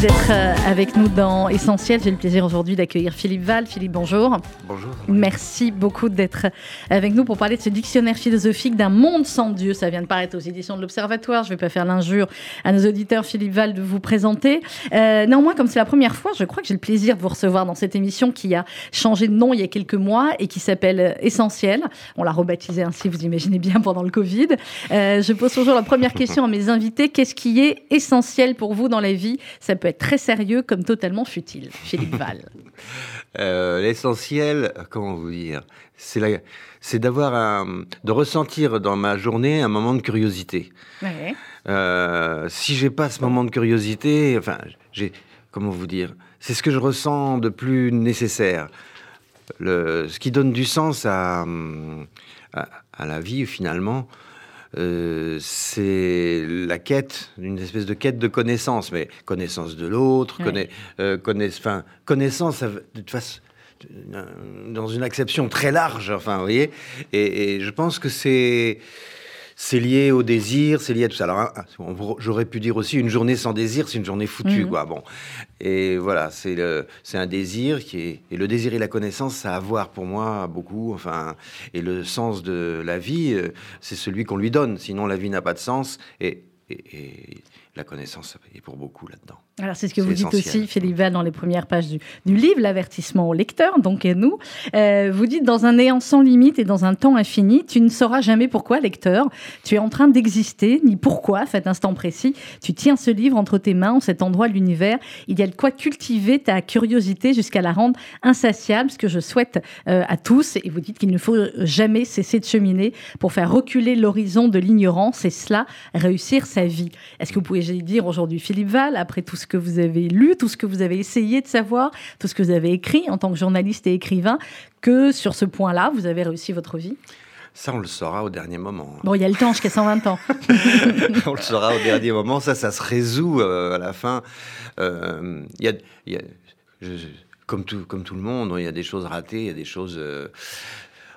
Merci d'être euh, avec nous dans Essentiel. J'ai le plaisir aujourd'hui d'accueillir Philippe Val. Philippe, bonjour. Bonjour. Merci beaucoup d'être avec nous pour parler de ce dictionnaire philosophique d'un monde sans Dieu. Ça vient de paraître aux éditions de l'Observatoire. Je ne vais pas faire l'injure à nos auditeurs, Philippe Val, de vous présenter. Euh, néanmoins, comme c'est la première fois, je crois que j'ai le plaisir de vous recevoir dans cette émission qui a changé de nom il y a quelques mois et qui s'appelle Essentiel. On l'a rebaptisé ainsi, vous imaginez bien, pendant le Covid. Euh, je pose toujours la première question à mes invités. Qu'est-ce qui est essentiel pour vous dans la vie? Ça peut être très sérieux comme totalement futile. Philippe Val. euh, L'essentiel, comment vous dire, c'est c'est d'avoir un, de ressentir dans ma journée un moment de curiosité. Ouais. Euh, si j'ai pas ce moment de curiosité, enfin, j'ai, comment vous dire, c'est ce que je ressens de plus nécessaire. Le, ce qui donne du sens à, à, à la vie finalement, euh, c'est la quête, une espèce de quête de connaissance, mais connaissance de l'autre, ouais. euh, enfin, connaissance de façon, dans une acception très large, enfin, vous voyez, et, et je pense que c'est c'est lié au désir, c'est lié à tout ça. Alors, j'aurais pu dire aussi une journée sans désir, c'est une journée foutue, mmh. quoi. Bon, et voilà, c'est le, c'est un désir qui est, et le désir et la connaissance, ça a à voir pour moi beaucoup. Enfin, et le sens de la vie, c'est celui qu'on lui donne. Sinon, la vie n'a pas de sens. Et, et, et la connaissance est pour beaucoup là-dedans. Alors c'est ce que vous dites aussi, Philippe Val, dans les premières pages du, du livre, l'avertissement au lecteur, donc et nous. Euh, vous dites, dans un néant sans limite et dans un temps infini, tu ne sauras jamais pourquoi, lecteur, tu es en train d'exister, ni pourquoi, à cet instant précis. Tu tiens ce livre entre tes mains, en cet endroit de l'univers. Il y a de quoi cultiver ta curiosité jusqu'à la rendre insatiable, ce que je souhaite euh, à tous. Et vous dites qu'il ne faut jamais cesser de cheminer pour faire reculer l'horizon de l'ignorance et cela, réussir sa vie. Est-ce que vous pouvez dire aujourd'hui, Philippe Val, après tout ce que vous avez lu, tout ce que vous avez essayé de savoir, tout ce que vous avez écrit en tant que journaliste et écrivain, que sur ce point-là, vous avez réussi votre vie? Ça, on le saura au dernier moment. Bon, il y a le temps, jusqu'à 120 ans. on le saura au dernier moment. Ça, ça se résout euh, à la fin. Euh, y a, y a, je, comme, tout, comme tout le monde, il y a des choses ratées, il y a des choses... Euh...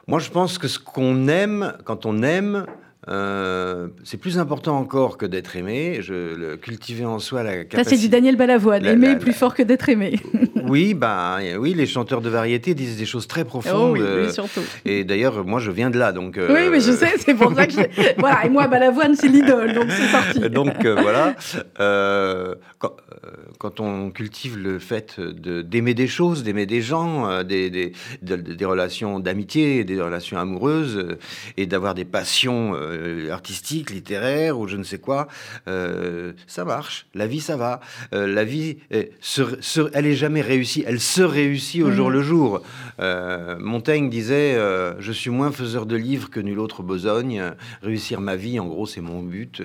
Moi, je pense que ce qu'on aime, quand on aime, euh, c'est plus important encore que d'être aimé. Je le cultiver en soi la capacité. Ça c'est du Daniel Balavoine. La, aimer la, est plus fort que d'être aimé. oui, bah oui, les chanteurs de variété disent des choses très profondes. Oh oui, euh, oui, surtout. Et d'ailleurs, moi, je viens de là, donc. Euh... Oui, mais je sais, c'est pour ça que je... voilà. Et moi, Balavoine, c'est l'idole, donc c'est sorti. donc voilà. Quand, quand, on cultive le fait de d'aimer des choses, d'aimer des gens, des, des, relations d'amitié, des relations amoureuses, et d'avoir des passions euh, artistique, littéraire ou je ne sais quoi, euh, ça marche. La vie, ça va. Euh, la vie, se, se, elle est jamais réussie. Elle se réussit au mmh. jour le jour. Euh, Montaigne disait Je suis moins faiseur de livres que nul autre besogne. Réussir ma vie, en gros, c'est mon but.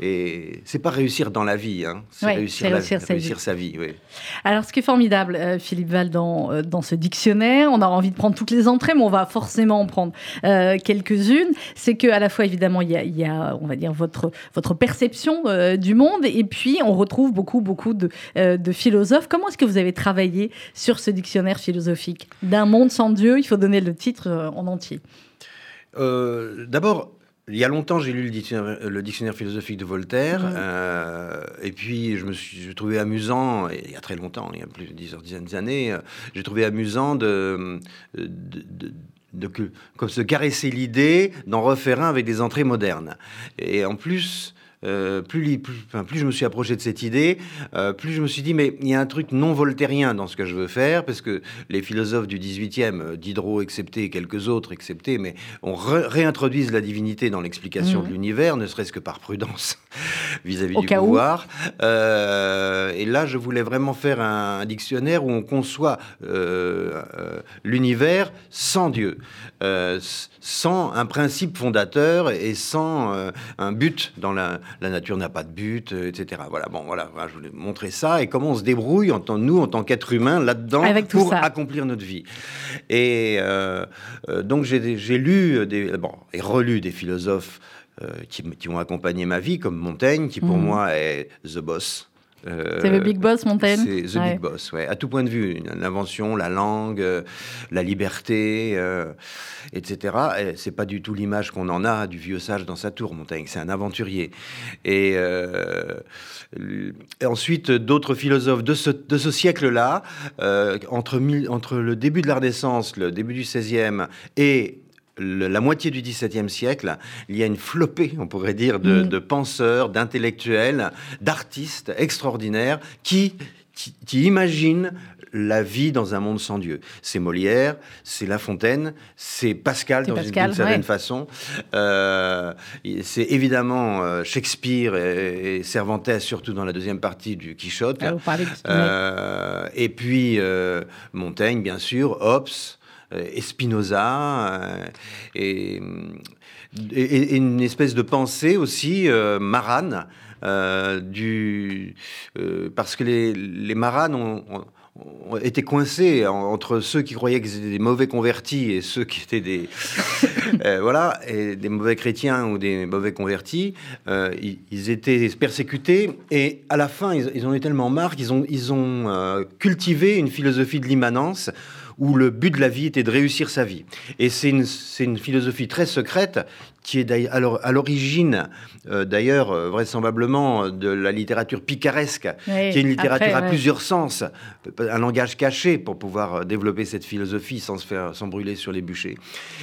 Et c'est pas réussir dans la vie, hein. c'est ouais, réussir, la, réussir, sa, réussir vie. sa vie. Oui. Alors, ce qui est formidable, euh, Philippe Val, dans, dans ce dictionnaire, on aura envie de prendre toutes les entrées, mais on va forcément en prendre euh, quelques-unes. C'est que à la fois, évidemment, il y a, il y a on va dire, votre, votre perception euh, du monde, et puis on retrouve beaucoup, beaucoup de, euh, de philosophes. Comment est-ce que vous avez travaillé sur ce dictionnaire philosophique? D'un monde sans Dieu, il faut donner le titre euh, en entier. D'abord, il y a longtemps, j'ai lu le dictionnaire, le dictionnaire, philosophique de Voltaire, mmh. euh, et puis je me suis je trouvais amusant, il y a très longtemps, il y a plus de dix dizaines d'années, j'ai trouvé amusant de, de, de de que, comme se caresser l'idée d'en refaire un avec des entrées modernes. Et en plus, euh, plus, plus, enfin, plus je me suis approché de cette idée, euh, plus je me suis dit, mais il y a un truc non voltairien dans ce que je veux faire, parce que les philosophes du 18e, Diderot excepté, et quelques autres exceptés, mais on ré réintroduise la divinité dans l'explication mmh. de l'univers, ne serait-ce que par prudence vis-à-vis -vis du pouvoir. Euh, et là, je voulais vraiment faire un, un dictionnaire où on conçoit euh, l'univers sans Dieu, euh, sans un principe fondateur et sans euh, un but dans la la nature n'a pas de but, euh, etc. Voilà, bon, voilà, voilà, je voulais montrer ça et comment on se débrouille en tant, nous en tant qu'être humain là-dedans pour ça. accomplir notre vie. Et donc j'ai lu des, bon, et relu des philosophes qui, qui, ont accompagné ma vie, comme Montaigne, qui pour mmh. moi est the boss. Euh, c'est le Big Boss, Montaigne C'est The Big Boss, ouais. À tout point de vue, l'invention, la langue, euh, la liberté, euh, etc. Et c'est pas du tout l'image qu'on en a du vieux sage dans sa tour, Montaigne. C'est un aventurier. Et, ensuite, d'autres philosophes de ce, de ce siècle-là, entre, entre le début de la Renaissance, le début du XVIe et la moitié du XVIIe siècle, il y a une flopée, on pourrait dire, de, mm. penseurs, d'intellectuels, d'artistes extraordinaires qui, qui, imaginent la vie dans un monde sans Dieu. C'est Molière, c'est La Fontaine, c'est Pascal dans une, certaine façon. Euh, c'est évidemment euh, Shakespeare et, Cervantes, surtout dans la deuxième partie du Quichotte. Ah, euh, et puis Montaigne, bien sûr, Hobbes. Euh, Espinoza euh, et, une espèce de pensée aussi euh, marane. du, parce que les, les maranes ont, été coincés entre ceux qui croyaient qu'ils étaient des mauvais convertis et ceux qui étaient des voilà et des mauvais chrétiens ou des mauvais convertis. ils, étaient persécutés et à la fin ils, ils en ont eu tellement marre qu'ils ont ils ont cultivé une philosophie de l'immanence où le but de la vie était de réussir sa vie. Et c'est une, philosophie très secrète qui est à l'origine, euh, d'ailleurs, euh, vraisemblablement, de la littérature picaresque, qui est une littérature à plusieurs sens, un langage caché pour pouvoir euh, développer cette philosophie sans se faire sans brûler sur les bûchers.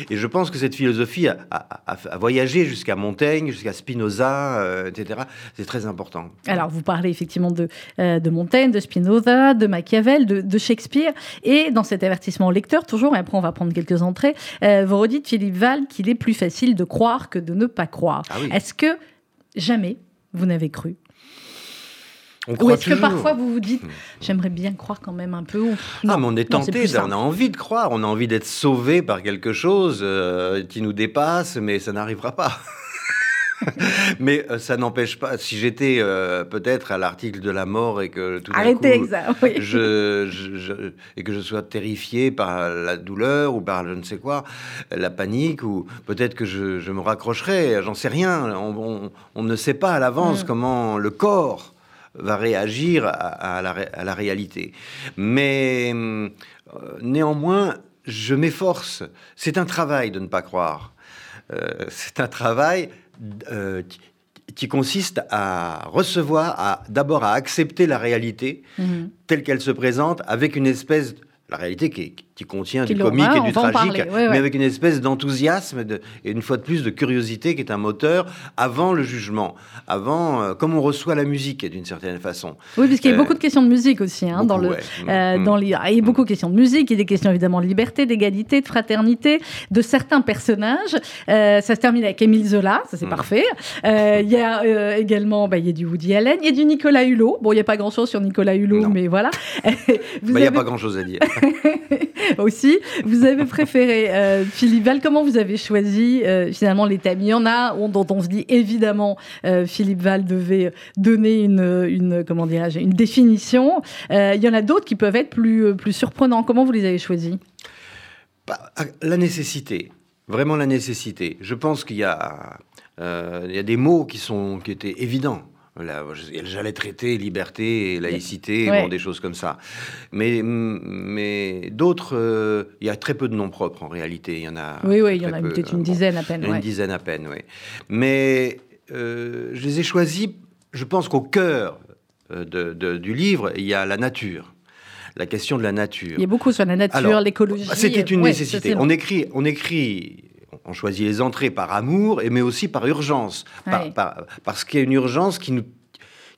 Et je pense que cette philosophie a, a, voyagé jusqu'à Montaigne, jusqu'à Spinoza, etc. C'est très important. Alors, vous parlez effectivement de, de Montaigne, de Spinoza, de Machiavel, de, de, Shakespeare, et dans cet avertissement au lecteur, toujours, et après on va prendre quelques entrées, vous redites, Philippe Val, qu'il est plus facile de croire que de ne pas croire. Ah est-ce que jamais vous n'avez cru? Ou est-ce que parfois vous vous dites, hmm. j'aimerais bien croire quand même un peu Ah, mais on est tenté, on a envie de croire, on a envie d'être sauvé par quelque chose euh, qui nous dépasse, mais ça n'arrivera pas. Mais euh, ça n'empêche pas, si j'étais euh, peut-être à l'article de la mort et que tout d'un coup, je, et que je sois terrifié par la douleur ou par je ne sais quoi, la panique, ou peut-être que je, me raccrocherais, j'en sais rien. On, ne sait pas à l'avance mm. comment le corps va réagir à, la, à la, réalité. Mais euh, néanmoins, je m'efforce. C'est un travail de ne pas croire. c'est un travail euh, qui consiste à recevoir, à d'abord à accepter la réalité mhm. telle qu'elle se présente, avec une espèce la réalité qui, qui contient du comique et du tragique, mais avec une espèce d'enthousiasme et une fois de plus de curiosité qui est un moteur avant le jugement, avant euh, comme on reçoit la musique d'une certaine façon. Oui, parce qu'il y a euh, beaucoup de questions de musique aussi hein, dans le euh, mm. dans les, il y a beaucoup de questions de musique, il y a des questions évidemment de liberté, d'égalité, de fraternité, de certains personnages. ça se termine avec Émile Zola, ça c'est mm. parfait. il y a également, bah, il y a du Woody Allen, il y a du Nicolas Hulot. Bon, il n'y a pas grand chose sur Nicolas Hulot, mais voilà. Il n'y a pas grand chose à dire. aussi. Vous avez préféré euh, Philippe Val. Comment vous avez choisi euh, finalement les thèmes? Il y en a dont on se dit évidemment euh, Philippe Val devait donner une, une comment une définition. il y en a d'autres qui peuvent être plus, plus surprenants. Comment vous les avez choisis? Bah, La nécessité. Vraiment la nécessité. Je pense qu'il y a, y a des mots qui, sont, qui étaient évidents. J'allais traiter liberté et laïcité, des choses comme ça. Mais, mais d'autres, euh, il y a très peu de noms propres en réalité. Il y en a. Oui, oui, il y en a peut-être une dizaine à peine. Une dizaine à peine, oui. Mais euh, je les ai choisis, je pense qu'au cœur euh, de, du livre, il y a la nature. La question de la nature. Il y a beaucoup sur la nature, l'écologie. C'était une nécessité. On écrit, on écrit on choisit les entrées par amour, mais aussi par urgence, parce qu'il y a une urgence qui nous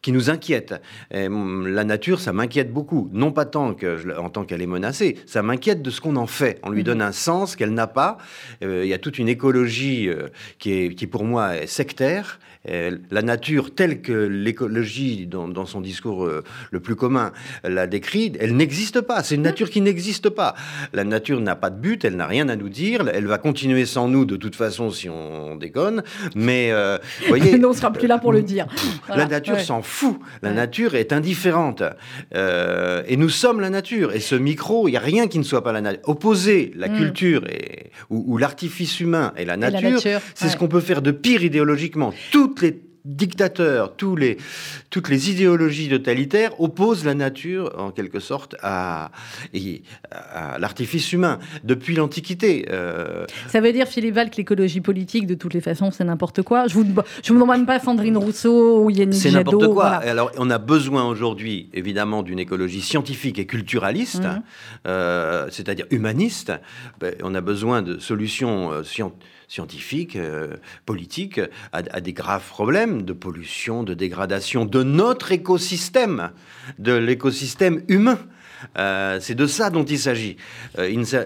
qui nous inquiète. Mm, la nature, ça m'inquiète beaucoup. Non pas tant que, en tant qu'elle est menacée, ça m'inquiète de ce qu'on en fait. On lui mhm. donne un sens qu'elle n'a pas. Euh, il y a toute une écologie euh, qui, est, qui, pour moi, est sectaire la nature telle que l'écologie, dans, son discours euh, le plus commun, la décrit, elle n'existe pas. C'est une nature qui n'existe pas. La nature n'a pas de but, elle n'a rien à nous dire. Elle va continuer sans nous de toute façon si on déconne. Mais euh, vous voyez, nous on sera plus là pour le dire. La nature s'en fout. La nature est indifférente. Euh, et nous sommes la nature. Et ce micro, il n'y a rien qui ne soit pas la nature. Opposer la mm. culture et, ou, l'artifice humain et la nature, c'est ce qu'on peut faire de pire idéologiquement. Tout dictateurs, tous les, toutes les idéologies totalitaires opposent la nature, en quelque sorte, à, à l'artifice humain, depuis l'Antiquité. Euh. Ça veut dire, Philippe Val, que l'écologie politique, de toutes les façons, c'est n'importe quoi Je vous, je vous demande pas Sandrine Rousseau ou Yannick C'est n'importe quoi. Alors, on a besoin aujourd'hui, évidemment, d'une écologie scientifique et culturaliste, mmh. euh, c'est-à-dire humaniste. Ben, on a besoin de solutions euh, scientifiques scientifiques, euh, politiques, à, des graves problèmes de pollution, de dégradation de notre écosystème, de l'écosystème humain. Euh, c'est de ça dont il s'agit. Euh,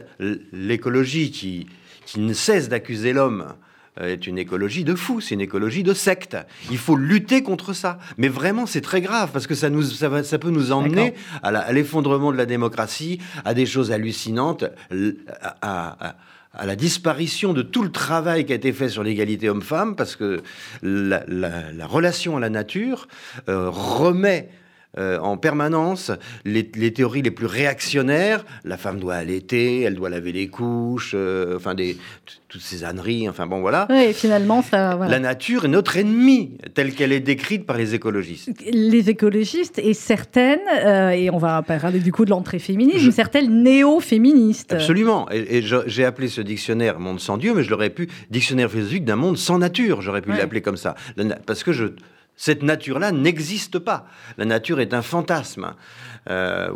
l'écologie qui, qui ne cesse d'accuser l'homme est une écologie de fou, c'est une écologie de secte. Il faut lutter contre ça. Mais vraiment, c'est très grave parce que ça, nous, ça, ça peut nous emmener à l'effondrement de la démocratie, à des choses hallucinantes, à à la disparition de tout le travail qui a été fait sur l'égalité homme-femme, parce que la, relation à la nature euh, remet euh, en permanence les, théories les plus réactionnaires. La femme doit allaiter, elle doit laver les couches, euh, enfin des, toutes ces âneries, enfin bon voilà. Oui, finalement, ça. La nature est notre ennemie, telle qu'elle est décrite par les écologistes. Les écologistes et certaines, euh, et on va parler du coup de l'entrée féministe, certaines néo-féministes. Absolument. Et, j'ai appelé ce dictionnaire Monde sans Dieu, mais je l'aurais pu dictionnaire philosophique d'un monde sans nature. J'aurais pu l'appeler comme ça, parce que je cette nature-là n'existe pas. La nature est un fantasme. Euh,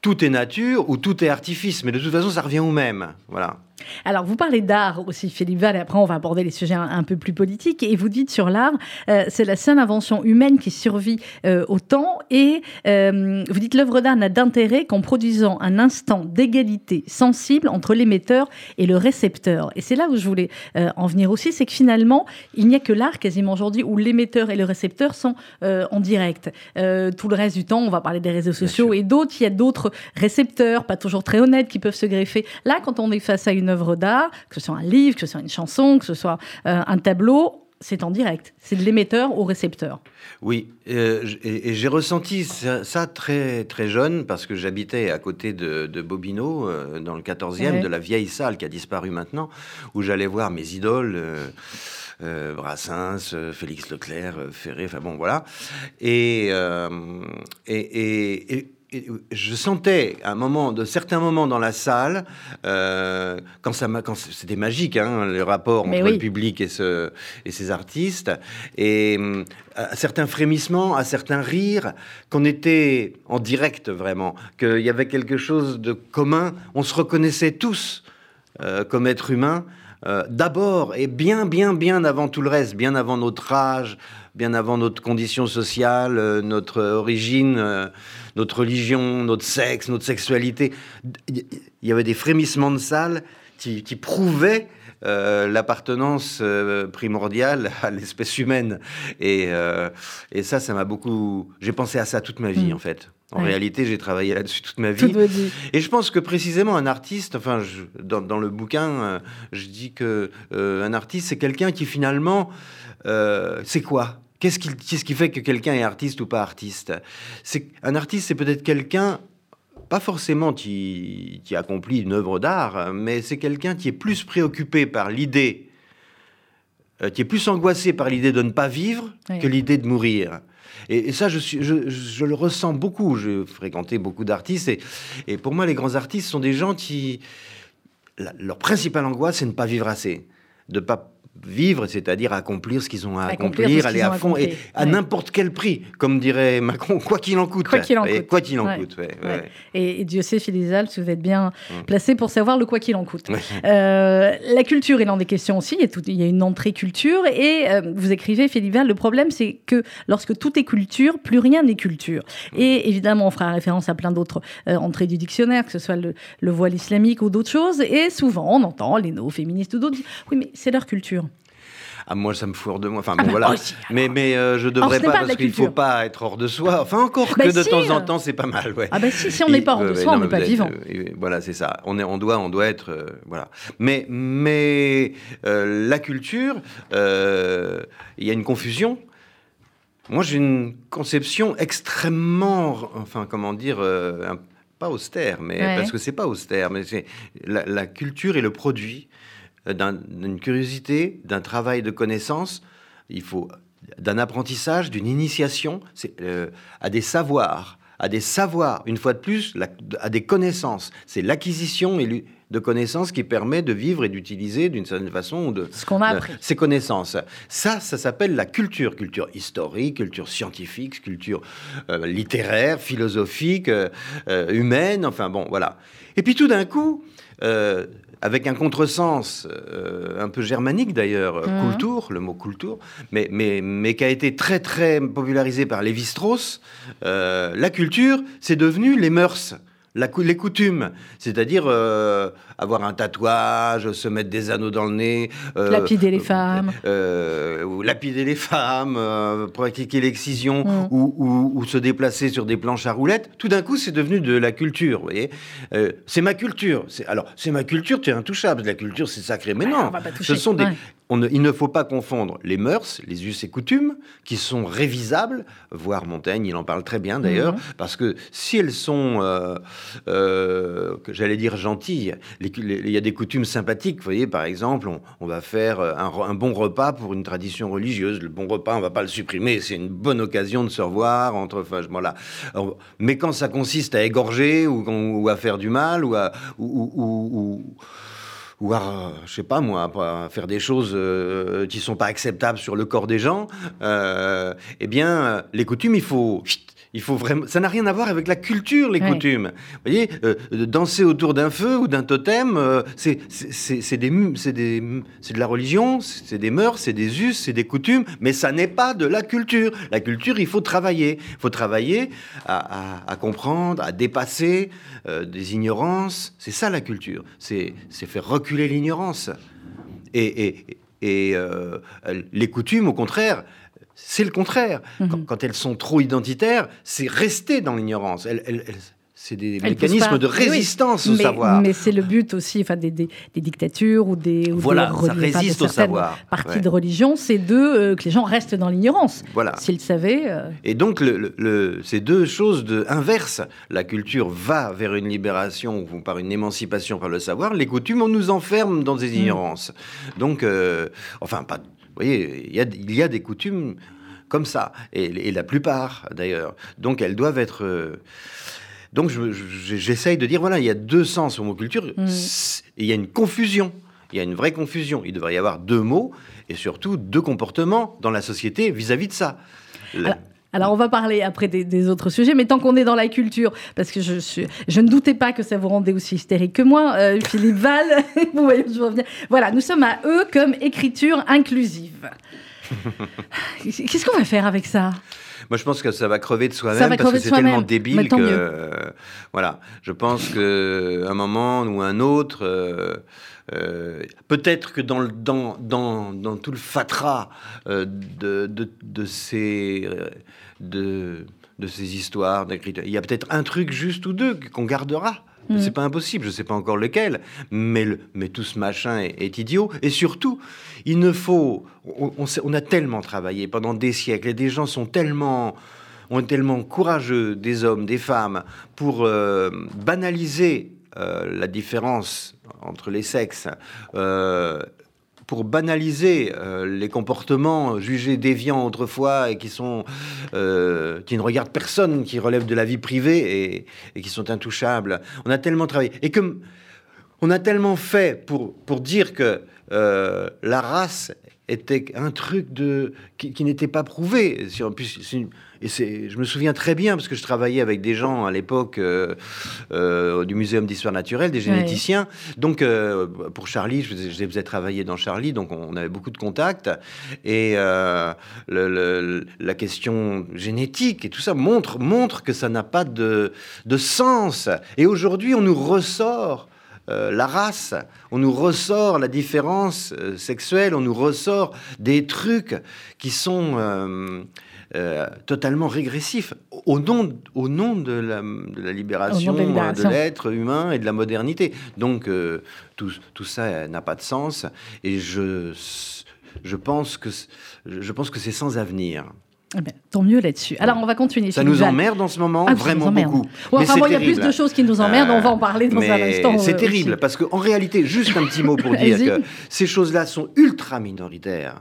tout est nature ou tout est artifice, mais de toute façon, ça revient au même. Voilà. Alors, vous parlez d'art aussi, Philippe Val, et après, on va aborder les sujets un, peu plus politiques. Et vous dites sur l'art, euh, c'est la seule invention humaine qui survit euh, au temps. Et euh, vous dites l'œuvre d'art n'a d'intérêt qu'en produisant un instant d'égalité sensible entre l'émetteur et le récepteur. Et c'est là où je voulais en venir aussi, c'est que finalement, il n'y a que l'art quasiment aujourd'hui où l'émetteur et le récepteur sont en direct. tout le reste du temps, on va parler des réseaux sociaux et d'autres, il y a d'autres récepteurs, pas toujours très honnêtes, qui peuvent se greffer. Là, quand on est face à une œuvre d'art, que ce soit un livre, que ce soit une chanson, que ce soit euh, un tableau, c'est en direct. C'est de l'émetteur au récepteur. Oui, euh, et, j'ai ressenti ça, très, très jeune parce que j'habitais à côté de, de Bobino, euh, dans le 14e, de la vieille salle qui a disparu maintenant, où j'allais voir mes idoles. Brassens, Félix Leclerc, Ferré, enfin bon, voilà. Et, et, et, je sentais à un moment, de certains moments dans la salle, euh, quand ça quand c'était magique, hein, le rapport entre le public et, ce, et ces artistes, et euh, à certains frémissements, à certains rires, qu'on était en direct vraiment, qu'il y avait quelque chose de commun, on se reconnaissait tous euh, comme êtres humains. D'abord et bien, bien, bien avant tout le reste, bien avant notre âge, bien avant notre condition sociale, notre origine, notre religion, notre sexe, notre sexualité. Il y avait des frémissements de salle qui, prouvaient euh, l'appartenance euh, primordiale à l'espèce humaine. Et, euh, et ça, ça m'a beaucoup... J'ai pensé à ça toute ma vie, mm. en fait. En réalité, j'ai travaillé là-dessus toute ma vie. Et je pense que précisément un artiste, enfin, dans, dans, le bouquin, je dis que un artiste, c'est quelqu'un qui finalement, c'est quoi? Qu'est-ce qui, fait que quelqu'un est artiste ou pas artiste? C'est Un artiste, c'est peut-être quelqu'un, pas forcément qui, accomplit une œuvre d'art, mais c'est quelqu'un qui est plus préoccupé par l'idée, euh, qui est plus angoissé par l'idée de ne pas vivre que l'idée de mourir. Et, ça, je, je, le ressens beaucoup. J'ai fréquenté beaucoup d'artistes. Et, et, pour moi, les grands artistes sont des gens qui... leur principale angoisse, c'est de ne pas vivre assez. De ne pas vivre, c'est-à-dire accomplir ce qu'ils ont à accomplir, aller à fond et à n'importe quel prix, comme dirait Macron, quoi qu'il en coûte. Quoi qu'il en coûte. Quoi qu'il en coûte. Et, Dieu sait, Philizal, vous êtes bien mm. placé pour savoir le quoi qu'il en coûte. Euh, la culture est l'un des questions aussi. Il y a, une entrée culture et euh, vous écrivez, Philizal, le problème c'est que lorsque tout est culture, plus rien n'est culture. Mm. Et évidemment, on fera référence à plein d'autres euh, entrées du dictionnaire, que ce soit le, le voile islamique ou d'autres choses. Et souvent, on entend les néo-féministes ou d'autres oui, mais c'est leur culture. Ah, moi, ça me fout hors de moi. Enfin, ah bah, voilà. mais, mais euh, je devrais pas, parce qu'il faut pas être hors de soi. Enfin, encore bah, que de temps en temps, c'est pas mal. Ouais. Ah, bah si, si on n'est pas hors de soi, on n'est pas vivant. Euh, voilà, c'est ça. On, est, on, doit, on doit être. Euh, voilà. Mais, mais la culture, il y a une confusion. Moi, j'ai une conception extrêmement. Enfin, comment dire. pas austère, mais parce que c'est pas austère, mais c'est la, la, culture est le produit d'une curiosité, d'un travail de connaissance. Il faut d'un apprentissage, d'une initiation à des savoirs, à des savoirs, une fois de plus, à des connaissances. C'est l'acquisition de connaissances qui permet de vivre et d'utiliser d'une certaine façon de, Ce qu'on a appris. ces connaissances. Ça, ça s'appelle la culture, culture historique, culture scientifique, culture euh, littéraire, philosophique, euh, euh, humaine, enfin bon, voilà. Et puis tout d'un coup, avec un contresens un peu germanique d'ailleurs, mmh. kultur, le mot kultur, mais, mais, mais qui a été très très popularisé par Lévi-Strauss, la culture, c'est devenu les mœurs les coutumes, c'est-à-dire euh, avoir un tatouage, se mettre des anneaux dans le nez, euh, lapider les femmes, euh, lapider les femmes, pratiquer l'excision mm. ou, se déplacer sur des planches à roulettes. Tout d'un coup, c'est devenu de la culture. Vous voyez, c'est ma culture. Alors, c'est ma culture, tu es intouchable. La culture, c'est sacré, mais non. Ce sont des, il ne faut pas confondre les mœurs, les us et coutumes, qui sont révisables, voire Montaigne, il en parle très bien d'ailleurs, mhm. parce que si elles sont, euh, euh, j'allais dire gentilles, il y a des coutumes sympathiques, vous voyez, par exemple, on, va faire un, bon repas pour une tradition religieuse. Le bon repas, on va pas le supprimer, c'est une bonne occasion de se revoir entre, enfin, voilà. mais quand ça consiste à égorger ou, à faire du mal ou à ou, ou à, je sais pas moi, à faire des choses euh, qui sont pas acceptables sur le corps des gens, euh, eh bien, les coutumes, il faut il faut vraiment. Ça n'a rien à voir avec la culture, les coutumes. Vous voyez, euh, danser autour d'un feu ou d'un totem, euh, c'est c'est des c'est des c'est de la religion, c'est des mœurs, c'est des us, c'est des coutumes, mais ça n'est pas de la culture. La culture, il faut travailler. Il faut travailler à, à, comprendre, à dépasser euh, des ignorances. C'est ça la culture. C'est faire reculer l'ignorance. Et, et, et les coutumes, au contraire, c'est le contraire. Mhm. Quand, elles sont trop identitaires, c'est rester dans l'ignorance. Elles, c'est des mécanismes de résistance au savoir. Mais c'est le but aussi, enfin des, des, dictatures ou des ou voilà, ça résiste au savoir. Parties de religion, c'est de euh, que les gens restent dans l'ignorance. Voilà. S'ils savaient. Euh. Et donc le, c'est deux choses de inverses. La culture va vers une libération ou par une émancipation par le savoir. Les coutumes, on nous enferme dans des mm. ignorances. Donc, euh, enfin pas vous voyez, il y a, il y a des coutumes comme ça, et, la plupart d'ailleurs. Donc elles doivent être... Euh, donc j'essaye de dire, voilà, il y a deux sens au mot culture, mm. il y a une confusion. Il y a une vraie confusion. Il devrait y avoir deux mots et surtout deux comportements dans la société vis-à-vis de ça. Alors, on va parler après des, autres sujets, mais tant qu'on est dans la culture, parce que je, je ne doutais pas que ça vous rendait aussi hystérique que moi, euh, Philippe Val, vous voyez, je reviens. Voilà, nous sommes à eux comme écriture inclusive. Qu'est-ce qu'on va faire avec ça? Moi, je pense que ça va crever de soi-même parce que c'est tellement débile que, euh, voilà. Je pense que un moment ou un autre, euh, euh, peut-être que dans, le, dans, dans, dans, tout le fatras de, de, de, ces de, de ces histoires d'écriture, il y a peut-être un truc juste ou deux qu'on gardera. Mm. C'est pas impossible, je sais pas encore lequel, mais, le, mais tout ce machin est, idiot. Et surtout, il ne faut. On, on, a tellement travaillé pendant des siècles et des gens sont tellement ont tellement courageux, des hommes, des femmes, pour euh, banaliser euh, la différence entre les sexes, euh, pour banaliser euh, les comportements jugés déviants autrefois et qui sont euh, qui ne regardent personne, qui relèvent de la vie privée et, qui sont intouchables. On a tellement travaillé et que on a tellement fait pour pour dire que euh, la race était un truc de qui, n'était pas prouvé. En plus, et c'est, je me souviens très bien parce que je travaillais avec des gens à l'époque euh, euh, du Muséum d'histoire naturelle, des généticiens. Donc euh, pour Charlie, je, je faisais travailler dans Charlie, donc on avait beaucoup de contacts. Et le, la question génétique et tout ça montre montre que ça n'a pas de, de sens. Et aujourd'hui, on nous ressort euh, la race, on nous ressort la différence euh, sexuelle, on nous ressort des trucs qui sont euh, totalement régressifs au nom, au nom de, la, libération de l'être humain et de la modernité. Donc tout, tout, ça n'a pas de sens et je, je pense que, je pense que c'est sans avenir. Eh ben, tant mieux là-dessus. Alors, on va continuer. Ça nous emmerde en ce moment, ah, vraiment beaucoup. enfin, il y a plus de choses qui nous emmerdent, on va en parler dans un instant. C'est euh, terrible, parce qu'en réalité, juste un petit mot pour dire que ces choses-là sont ultra minoritaires.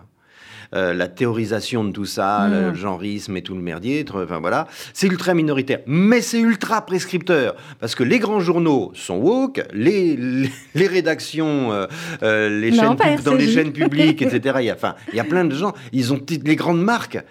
la théorisation de tout ça, le mm. genreisme et tout le merdier. Enfin voilà, c'est ultra minoritaire, mais c'est ultra prescripteur parce que les grands journaux sont woke, les, les, rédactions, les chaînes dans les chaînes publiques, etc. Il y a, enfin, il y a plein de gens. Ils ont les grandes marques.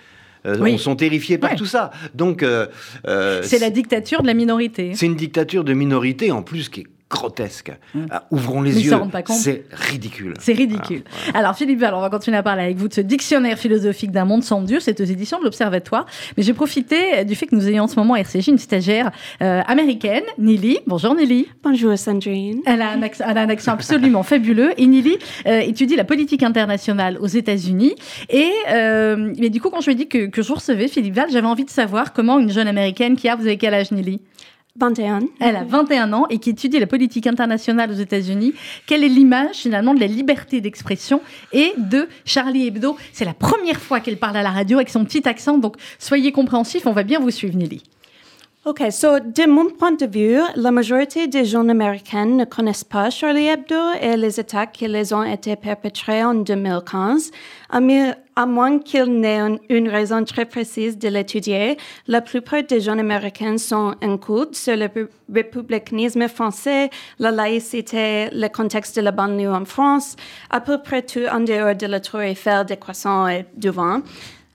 Euh, sont terrifiés par tout ça. Donc, euh, euh, c'est la dictature de la minorité. C'est une dictature de minorité en plus qui est grotesque. Mmh. Ah, ouvrons les yeux. C'est ridicule. C'est ridicule. Alors, Philippe Val, on va continuer à parler avec vous de ce dictionnaire philosophique d'un monde sans Dieu. C'est aux éditions de l'Observatoire. Mais j'ai profité du fait que nous ayons en ce moment RCJ une stagiaire euh, américaine, Nili. Bonjour, Nili. Bonjour, Sandrine. Elle a un, accent, un accent absolument fabuleux. Et Nili euh, étudie la politique internationale aux États-Unis. Et euh, mais du coup, quand je lui ai dit que, que je vous recevais, Philippe Val, j'avais envie de savoir comment une jeune américaine qui a, vous avez quel âge, Nili 21. Elle a 21 ans et qui étudie la politique internationale aux États-Unis. Quelle est l'image finalement de la liberté d'expression et de Charlie Hebdo? C'est la première fois qu'elle parle à la radio avec son petit accent, donc soyez compréhensifs, on va bien vous suivre Nelly. Ok, so de mon point de vue, la majorité des gens américains ne connaissent pas Charlie Hebdo et les attaques qui les ont été perpétrées en 2015. À, moins qu'ils n'aient une raison très précise de l'étudier, la plupart des gens américains sont incultes sur le républicanisme français, la laïcité, le contexte de la banlieue en France, à peu près tout en dehors de la tour Eiffel, des croissants et du vent.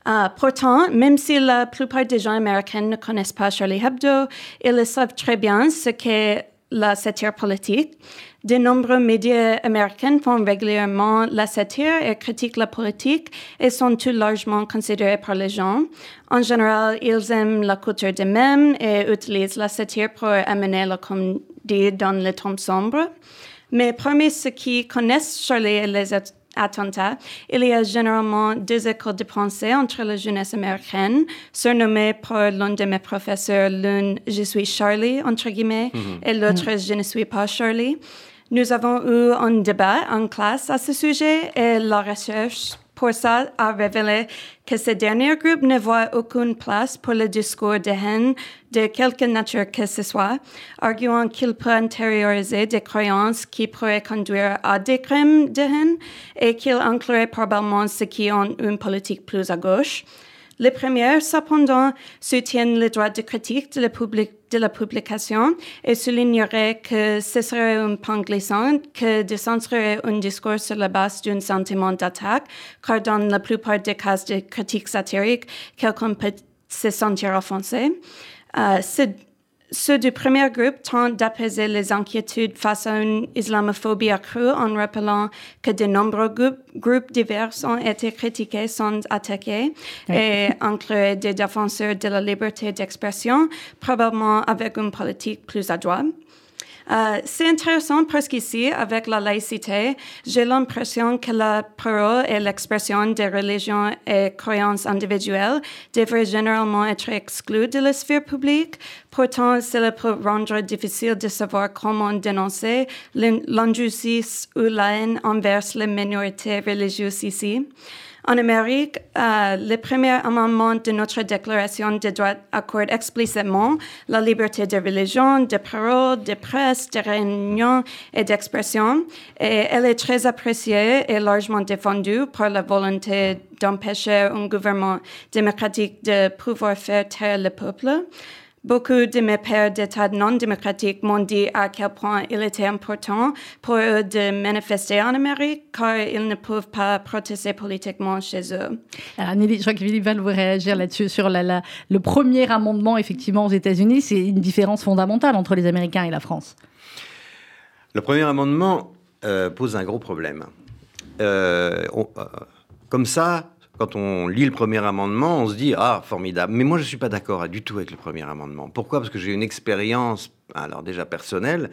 Uh, pourtant, même si la plupart des gens américains ne connaissent pas Charlie Hebdo, ils savent très bien ce qu'est la satire politique. De nombreux médias américains font régulièrement la satire et critiquent la politique et sont tout largement considérés par les gens. En général, ils aiment la culture des mêmes et utilisent la satire pour amener la comédie dans les temps sombres. Mais parmi ceux qui connaissent Charlie et les attentats, il y a généralement deux écoles de pensée entre la jeunesse américaine, surnommée par l'un de mes professeurs l'une Je suis Charlie, entre guillemets, mhm. et l'autre mhm. Je ne suis pas Charlie. Nous avons eu un débat en classe à ce sujet et la recherche pour ça a révélé que ce dernier groupe ne voit aucune place pour le discours de haine de quelque nature que ce soit, arguant qu'il peut intérioriser des croyances qui pourraient conduire à des crimes de haine et qu'il inclurait probablement ceux qui ont une politique plus à gauche. Les premières, cependant, soutiennent le droit de critique de la, de la publication et souligneraient que ce serait un point glissant que de censurer un discours sur la base d'un sentiment d'attaque, car dans la plupart des cas de critique satirique, quelqu'un peut se sentir offensé. Euh, ceux du premier groupe tentent d'apaiser les inquiétudes face à une islamophobie accrue en rappelant que de nombreux groupes, divers ont été critiqués sans attaquer et incluent des défenseurs de la liberté d'expression, probablement avec une politique plus à droite. Euh, c'est intéressant parce qu'ici, avec la laïcité, j'ai l'impression que la parole et l'expression des religions et croyances individuelles devraient généralement être exclues de la sphère publique. Pourtant, cela peut rendre difficile de savoir comment dénoncer l'injustice ou la haine envers les minorités religieuses ici. En Amérique, euh, le premier amendement de notre Déclaration des droits accorde explicitement la liberté de religion, de parole, de presse, de réunion et d'expression, et elle est très appréciée et largement défendue par la volonté d'empêcher un gouvernement démocratique de pouvoir faire taire le peuple. Beaucoup de mes pères d'État non démocratiques m'ont dit à quel point il était important pour eux de manifester en Amérique car ils ne peuvent pas protester politiquement chez eux. Alors, Nelly, je crois que Philippe va réagir là-dessus sur la, le premier amendement effectivement aux États-Unis. C'est une différence fondamentale entre les Américains et la France. Le premier amendement euh, pose un gros problème. Euh, euh, comme ça, quand on lit le premier amendement, on se dit ah formidable. Mais moi je suis pas d'accord du tout avec le premier amendement. Pourquoi? Parce que j'ai une expérience, alors déjà personnelle,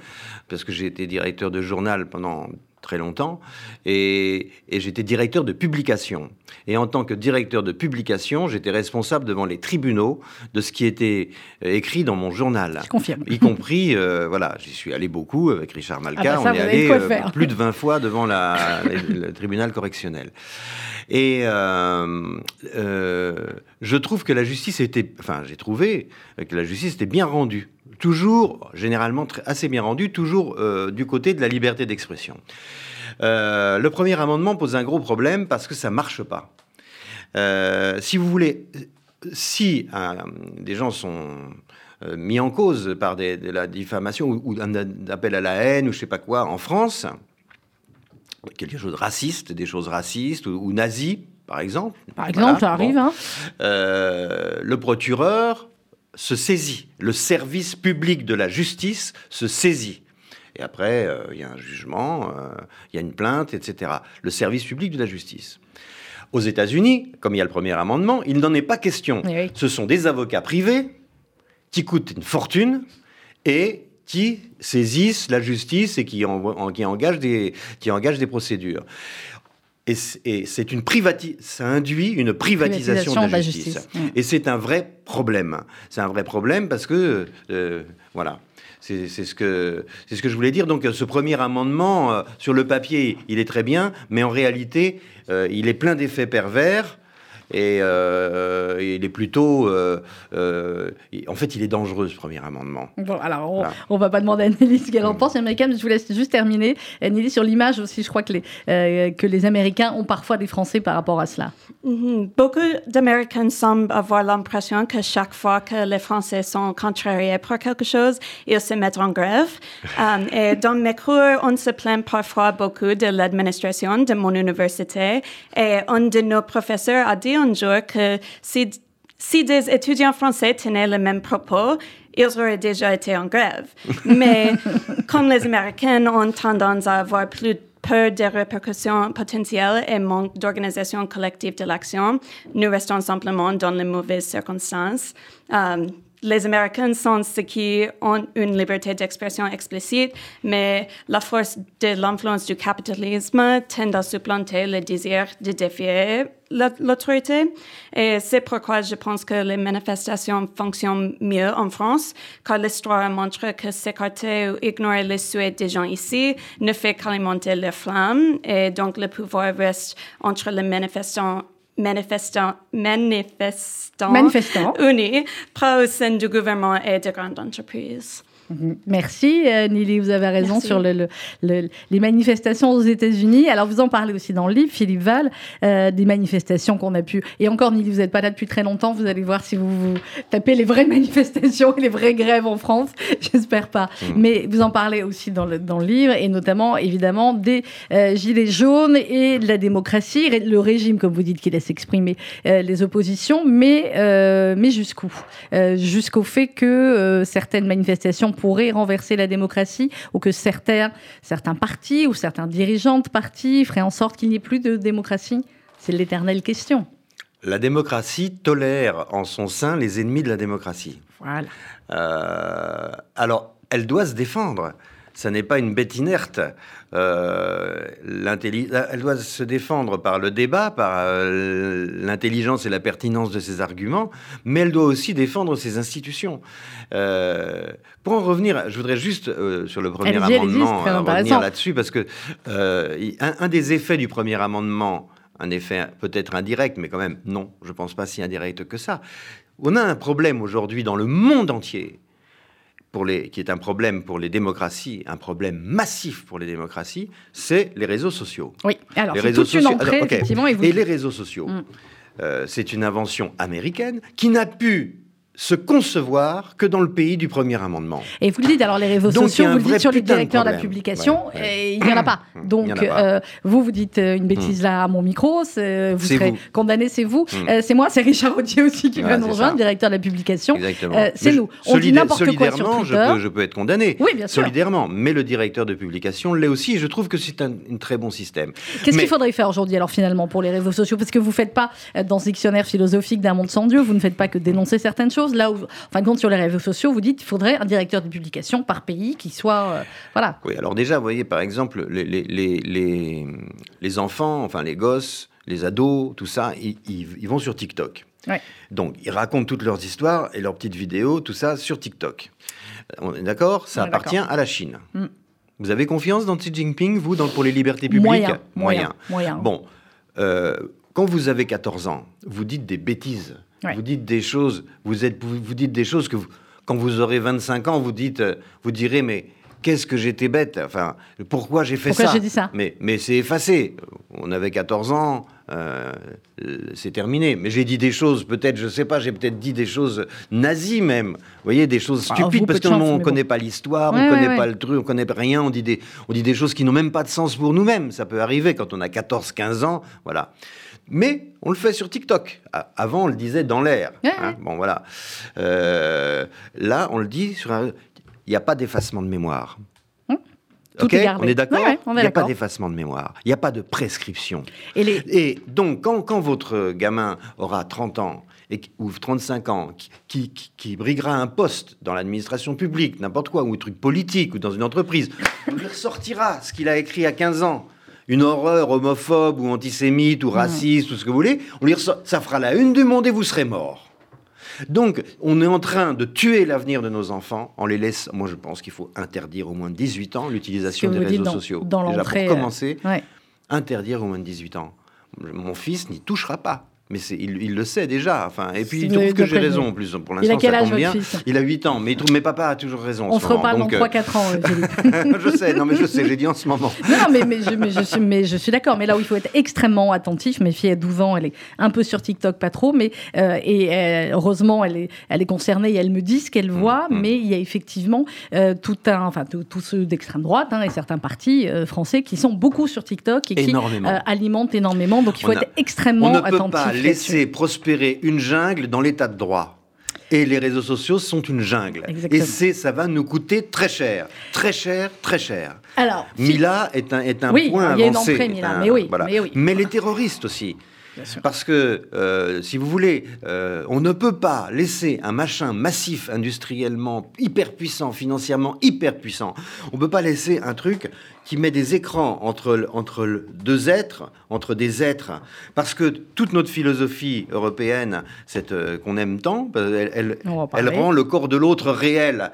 parce que j'ai été directeur de journal pendant très longtemps, et, j'étais directeur de publication. Et en tant que directeur de publication, j'étais responsable devant les tribunaux de ce qui était euh, écrit dans mon journal. Je confirme. Y compris, euh, voilà, j'y suis allé beaucoup avec Richard Malka, ah bah on est allé euh, plus de 20 fois devant la, le tribunal correctionnel. Et euh, je trouve que la justice était, enfin, j'ai trouvé que la justice était bien rendue, toujours, généralement assez bien rendue, toujours euh, du côté de la liberté d'expression. le premier amendement pose un gros problème parce que ça marche pas. Euh, si vous voulez, si des gens sont mis en cause par de la diffamation ou, un appel à la haine ou je sais pas quoi en France, quelque chose de raciste, des choses racistes ou, nazis, par exemple. Par exemple, ça arrive. Hein. le procureur se saisit, le service public de la justice se saisit. Et après, euh, il y a un jugement, euh, il y a une plainte, etc. Le service public de la justice. Aux États-Unis, comme il y a le premier amendement, il n'en est pas question. Ce sont des avocats privés qui coûtent une fortune et qui saisissent la justice et qui, engagent, des, qui engagent des procédures. Et c'est une ça induit une privatisation, de la, justice. Et c'est un vrai problème. C'est un vrai problème parce que, euh, voilà. C'est ce que c'est ce que je voulais dire. Donc, ce premier amendement euh, sur le papier, il est très bien, mais en réalité, euh, il est plein d'effets pervers et euh, il est plutôt. Euh, euh, en fait, il est dangereux, ce premier amendement. Bon, alors, on ne va pas demander à Nelly ce qu'elle en mm. pense. Américaine, je vous laisse juste terminer. Nelly, sur l'image aussi, je crois que les, que les Américains ont parfois des Français par rapport à cela. Mm-hmm. Beaucoup d'Américains semblent avoir l'impression que chaque fois que les Français sont contrariés par quelque chose, ils se mettent en grève. et dans mes cours, on se plaint parfois beaucoup de l'administration de mon université. Et un de nos professeurs a dit un jour que si, si des étudiants français tenaient le même propos, ils auraient déjà été en grève. Mais comme les Américains ont tendance à avoir plus peur des répercussions potentielles et manque d'organisation collective de l'action, nous restons simplement dans les mauvaises circonstances. Euh, les Américains sont ceux qui ont une liberté d'expression explicite, mais la force de l'influence du capitalisme tend à supplanter le désir de défier l'autorité. Et c'est pourquoi je pense que les manifestations fonctionnent mieux en France, car l'histoire montre que s'écarter ou ignorer les souhaits des gens ici ne fait qu'alimenter les flammes, et donc le pouvoir reste entre les manifestants manifestants, manifestants, manifestants. unis, pas au sein du gouvernement et de grandes entreprises. Merci, euh, Nili, vous avez raison sur le, les manifestations aux États-Unis. Alors, vous en parlez aussi dans le livre, Philippe Val, euh, des manifestations qu'on a pu. Et encore, Nili, vous n'êtes pas là depuis très longtemps. Vous allez voir si vous, vous tapez les vraies manifestations et les vraies grèves en France. J'espère pas. Mhm. Mais vous en parlez aussi dans le, dans le livre, et notamment, évidemment, des euh, gilets jaunes et de la démocratie, le régime, comme vous dites, qui laisse exprimer les oppositions, mais, mais jusqu'où Jusqu'au fait que certaines manifestations pourrait renverser la démocratie ou que certains, certains partis ou certains dirigeants de partis feraient en sorte qu'il n'y ait plus de démocratie? C'est l'éternelle question. La démocratie tolère en son sein les ennemis de la démocratie. Voilà. Euh, alors, elle doit se défendre ça n'est pas une bête inerte. Euh, elle doit se défendre par le débat, par euh, l'intelligence et la pertinence de ses arguments, mais elle doit aussi défendre ses institutions. Euh, pour en revenir, je voudrais juste sur le premier amendement revenir là-dessus, parce que un, des effets du premier amendement, un effet peut-être indirect, mais quand même non, je ne pense pas si indirect que ça. On a un problème aujourd'hui dans le monde entier qui est un problème pour les démocraties, un problème massif pour les démocraties, c'est les réseaux sociaux. Oui, alors les réseaux sociaux. effectivement. Et, les réseaux sociaux, mm. euh, c'est une invention américaine qui n'a pu se concevoir que dans le pays du premier amendement. Et vous le dites, alors les réseaux sociaux, vous le dites sur les directeurs de, la publication, il n'y en a pas. Donc, euh, vous, vous dites euh, une bêtise hmm. là à mon micro, vous serez condamné, c'est vous. Euh, c'est moi, c'est Richard Audier aussi qui va nous rejoindre, directeur de la publication. c'est nous. On dit n'importe quoi sur Twitter. Je peux, être condamné. Oui, bien sûr. Solidairement. Mais le directeur de publication l'est aussi. Et je trouve que c'est un, très bon système. Qu'est-ce qu'il faudrait faire aujourd'hui, alors, finalement, pour les réseaux sociaux? Parce que vous ne faites pas, dans ce dictionnaire philosophique d'un monde sans Dieu, vous ne faites pas que dénoncer certaines choses Là où, en fin de compte, sur les réseaux sociaux, vous dites qu'il faudrait un directeur de publication par pays qui soit. Euh, voilà. Oui, alors déjà, vous voyez, par exemple, les, les, les, enfants, enfin les gosses, les ados, tout ça, ils, vont sur TikTok. Donc, ils racontent toutes leurs histoires et leurs petites vidéos, tout ça sur TikTok. On est d'accord? Ça appartient à la Chine. Mm. Vous avez confiance dans Xi Jinping, vous, dans, pour les libertés publiques? Moyen. Moyen. Moyen. Bon, euh, quand vous avez 14 ans, vous dites des bêtises. Vous dites des choses, vous, êtes, vous, dites des choses que quand vous aurez 25 ans, vous, dites, euh, vous direz, mais qu'est-ce que j'étais bête Enfin, pourquoi j'ai fait pourquoi ça j'ai dit ça Mais, mais c'est effacé. On avait 14 ans, euh, c'est terminé. Mais j'ai dit des choses, peut-être, je sais pas, j'ai peut-être dit des choses nazies même. Vous voyez, des choses ah, stupides parce qu'on ne connaît pas l'histoire, on ne connaît pas le truc, on connaît rien, on dit des, on dit des choses qui n'ont même pas de sens pour nous-mêmes. Ça peut arriver quand on a 14-15 ans, voilà. Mais on le fait sur TikTok. Avant, on le disait dans l'air. Hein. Bon, voilà. Euh, là, on le dit sur un... Il n'y a pas d'effacement de mémoire. Tout est on est d'accord? Il n'y a pas d'effacement de mémoire, il n'y a pas de prescription. Et, donc, quand, votre gamin aura 30 ans et, ou 35 ans, qui, qui, briguera un poste dans l'administration publique, n'importe quoi, ou un truc politique, ou dans une entreprise, on lui ressortira ce qu'il a écrit à 15 ans une horreur homophobe ou antisémite ou raciste ou ce que vous voulez, on lui ressort, ça fera la une du monde et vous serez mort. Donc, on est en train de tuer l'avenir de nos enfants en les laissant. Moi, je pense qu'il faut interdire au moins de 18 ans l'utilisation des réseaux sociaux. Dans Déjà, pour euh, commencer, interdire au moins de 18 ans. Mon fils n'y touchera pas. Mais il, le sait déjà. Enfin, et puis il trouve que j'ai raison en plus. Pour l'instant, ça tombe bien. Il a 8 ans, mais il trouve mes papa a toujours raison. On se reparle dans 3-4 euh, ans, euh, je sais, non mais je sais, j'ai dit en ce moment. non, mais, mais, je, mais, je, suis, mais je suis d'accord. Mais là où il faut être extrêmement attentif, mes filles à 12 ans, elle est un peu sur TikTok, pas trop, mais euh, et heureusement, elle est, elle est concernée et elle me dit ce qu'elle mm, voit. Mm. Mais il y a effectivement tout un, enfin tous ceux d'extrême droite hein, et certains partis français qui sont beaucoup sur TikTok et qui alimentent énormément. Donc il faut être extrêmement attentif laisser prospérer une jungle dans l'état de droit. Et les réseaux sociaux sont une jungle. Et c'est, ça va nous coûter très cher. Très cher, très cher. Alors, Mila est un, est un point avancé. Il y a une entrée, Mila, mais, oui, mais oui. Mais les terroristes aussi. Parce que, euh, si vous voulez, euh, on ne peut pas laisser un machin massif industriellement hyper puissant, financièrement hyper puissant. On ne peut pas laisser un truc qui met des écrans entre, entre deux êtres, entre des êtres. Parce que toute notre philosophie européenne, cette euh, qu'on aime tant, elle, elle, elle rend le corps de l'autre réel.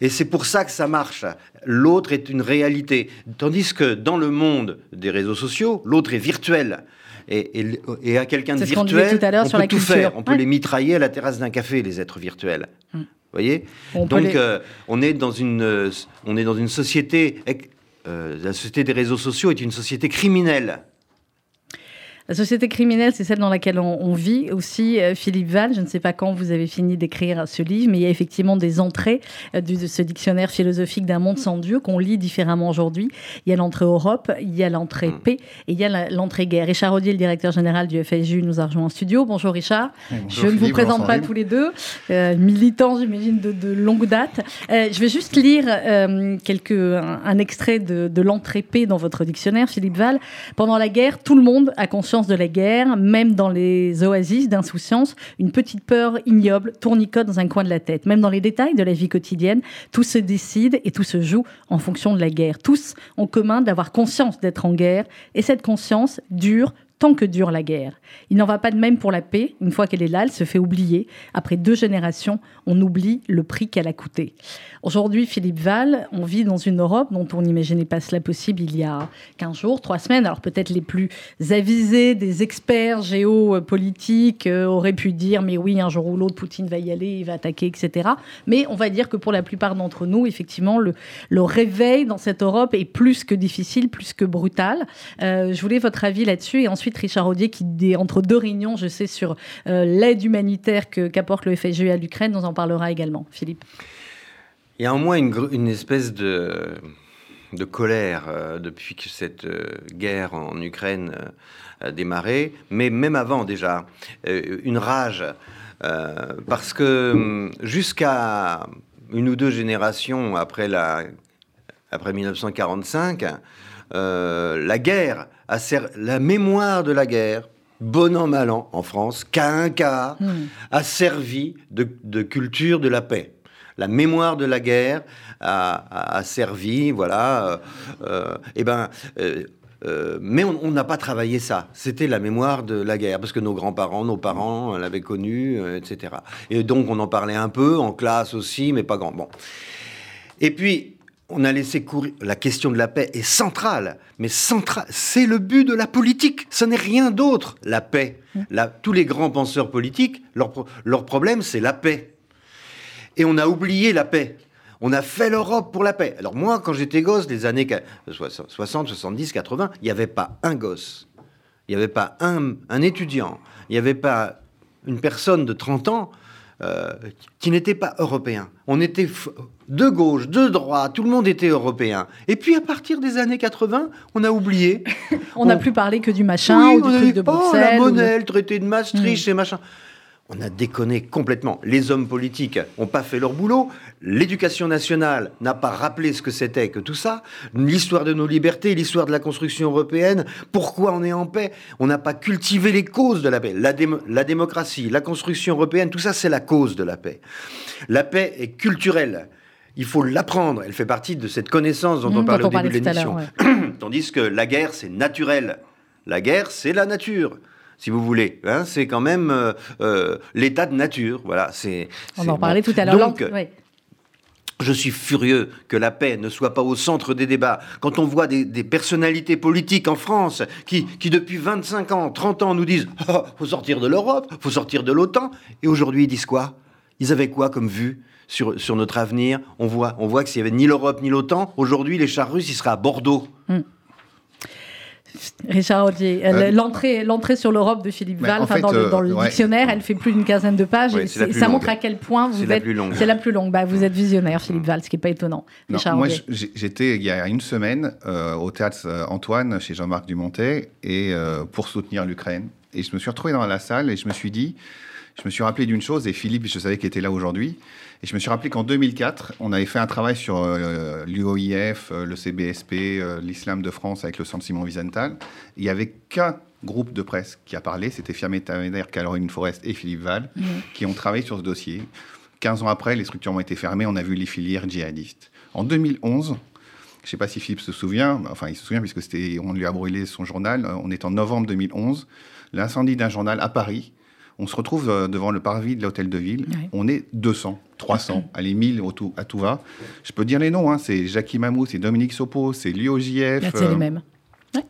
Et c'est pour ça que ça marche. L'autre est une réalité. Tandis que dans le monde des réseaux sociaux, l'autre est virtuel et, à quelqu'un de virtuel, on peut tout faire. On peut les mitrailler à la terrasse d'un café, les êtres virtuels. Vous mm. voyez Donc, euh, on, est dans une, euh, on est dans une société. Euh, la société des réseaux sociaux est une société criminelle. La société criminelle, c'est celle dans laquelle on, vit aussi. Euh, Philippe Val, je ne sais pas quand vous avez fini d'écrire ce livre, mais il y a effectivement des entrées euh, de ce dictionnaire philosophique d'un monde sans Dieu qu'on lit différemment aujourd'hui. Il y a l'entrée Europe, il y a l'entrée hmm. paix et il y a l'entrée guerre. Richard Audier, le directeur général du FSU, nous a rejoint en studio. Bonjour Richard. je ne vous présente pas tous les deux, euh, militants, j'imagine, de, longue date. je vais juste lire quelques, un, extrait de, de l'entrée paix dans votre dictionnaire, Philippe Val. Pendant la guerre, tout le monde a conscience de la guerre, même dans les oasis d'insouciance, une petite peur ignoble tournicote dans un coin de la tête. Même dans les détails de la vie quotidienne, tout se décide et tout se joue en fonction de la guerre. Tous ont commun d'avoir conscience d'être en guerre et cette conscience dure tant que dure la guerre. Il n'en va pas de même pour la paix. Une fois qu'elle est là, elle se fait oublier. Après deux générations, on oublie le prix qu'elle a coûté. Aujourd'hui, Philippe Val, on vit dans une Europe dont on n'imaginait pas cela possible il y a 15 jours, 3 semaines. Alors peut-être les plus avisés des experts géopolitiques euh, auraient pu dire, mais oui, un jour ou l'autre, Poutine va y aller, il va attaquer, etc. Mais on va dire que pour la plupart d'entre nous, effectivement, le, le réveil dans cette Europe est plus que difficile, plus que brutal. Euh, je voulais votre avis là-dessus et ensuite Richard Audier, qui est entre deux réunions, je sais, sur euh, l'aide humanitaire qu'apporte le FSG à l'Ukraine. nous en parlera également. Philippe. Il y a au moins une, espèce de, de colère euh, depuis que cette euh, guerre en Ukraine a démarré, mais même avant déjà, une rage. parce que hum, jusqu'à une ou deux générations après, la, après 1945, la guerre la mémoire de la guerre, bon an, mal an, en France, qu'à un quart, hmm. a servi de, culture de la paix. La mémoire de la guerre a, servi, voilà, euh, euh, eh ben, euh, mais on n'a pas travaillé ça. C'était la mémoire de la guerre, parce que nos grands-parents, nos parents l'avaient connue, etc. Et donc on en parlait un peu, en classe aussi, mais pas grand. Bon. Et puis, on a laissé courir. La question de la paix est centrale, mais centrale. C'est le but de la politique. Ce n'est rien d'autre. La paix. La, tous les grands penseurs politiques, leur, leur problème, c'est la paix. Et on a oublié la paix. On a fait l'Europe pour la paix. Alors moi, quand j'étais gosse, des années 60, 70, 80, il n'y avait pas un gosse. Il n'y avait pas un, un étudiant, il n'y avait pas une personne de 30 ans euh, qui n'était pas européen. On était de gauche, de droite, tout le monde était européen. Et puis à partir des années 80, on a oublié. on n'a plus parlé que du machin ou du truc de oh, Bruxelles. la monnaie, le traité de Maastricht hmm. et machin on a déconné complètement. Les hommes politiques n'ont pas fait leur boulot. L'éducation nationale n'a pas rappelé ce que c'était que tout ça. L'histoire de nos libertés, l'histoire de la construction européenne. Pourquoi on est en paix? On n'a pas cultivé les causes de la paix. La, la démocratie, la construction européenne, tout ça, c'est la cause de la paix. La paix est culturelle. Il faut l'apprendre. Elle fait partie de cette connaissance dont on mmh, parlait au début de l'émission. Tandis que la guerre, c'est naturel. La guerre, c'est la nature si vous voulez. Hein, c'est quand même euh, euh, l'état de nature. Voilà, c'est. On en parlait tout à l'heure. Donc, Je suis furieux que la paix ne soit pas au centre des débats. Quand on voit des, personnalités politiques en France qui, qui, depuis 25 ans, 30 ans, nous disent oh, faut sortir de l'Europe, faut sortir de l'OTAN, et aujourd'hui ils disent quoi? Ils avaient quoi comme vue sur, sur notre avenir? On voit, on voit que s'il n'y avait ni l'Europe ni l'OTAN, aujourd'hui les chars russes, ils seraient à Bordeaux. Hmm. Richard Audier, euh, l'entrée, l'entrée sur l'Europe de Philippe Val, dans, le, dans le euh, dictionnaire, elle fait plus d'une quinzaine de pages. et ça montre à quel point vous êtes. C'est la plus longue. Bah, vous êtes visionnaire, Philippe Val, ce qui n'est pas étonnant. moi, j'étais il y a une semaine euh, au théâtre Antoine chez Jean-Marc Dumontet et pour soutenir l'Ukraine. Et je me suis retrouvé dans la salle et je me suis dit, je me suis rappelé d'une chose et Philippe, je savais qu'il était là aujourd'hui. Et je me suis rappelé qu'en 2004, on avait fait un travail sur euh, l'UOIF, euh, le CBSP, euh, l'islam de France avec le centre Simon Wiesenthal. Il n'y avait qu'un groupe de presse qui a parlé, c'était Fiametta Tamener, Caroline Forest et Philippe Val, mmh. qui ont travaillé sur ce dossier. 15 ans après, les structures ont été fermées, on a vu les filières djihadistes. En 2011, je ne sais pas si Philippe se souvient, enfin il se souvient puisque c'était, on lui a brûlé son journal, on est en novembre 2011, l'incendie d'un journal à Paris, on se retrouve devant le parvis de l'hôtel de ville. On est 200, 300, allez, 1000 à tout va. Je peux dire les noms, hein. c'est Jackie Mamou, c'est Dominique Sopo, c'est l'UOJF. C'est les euh, mêmes.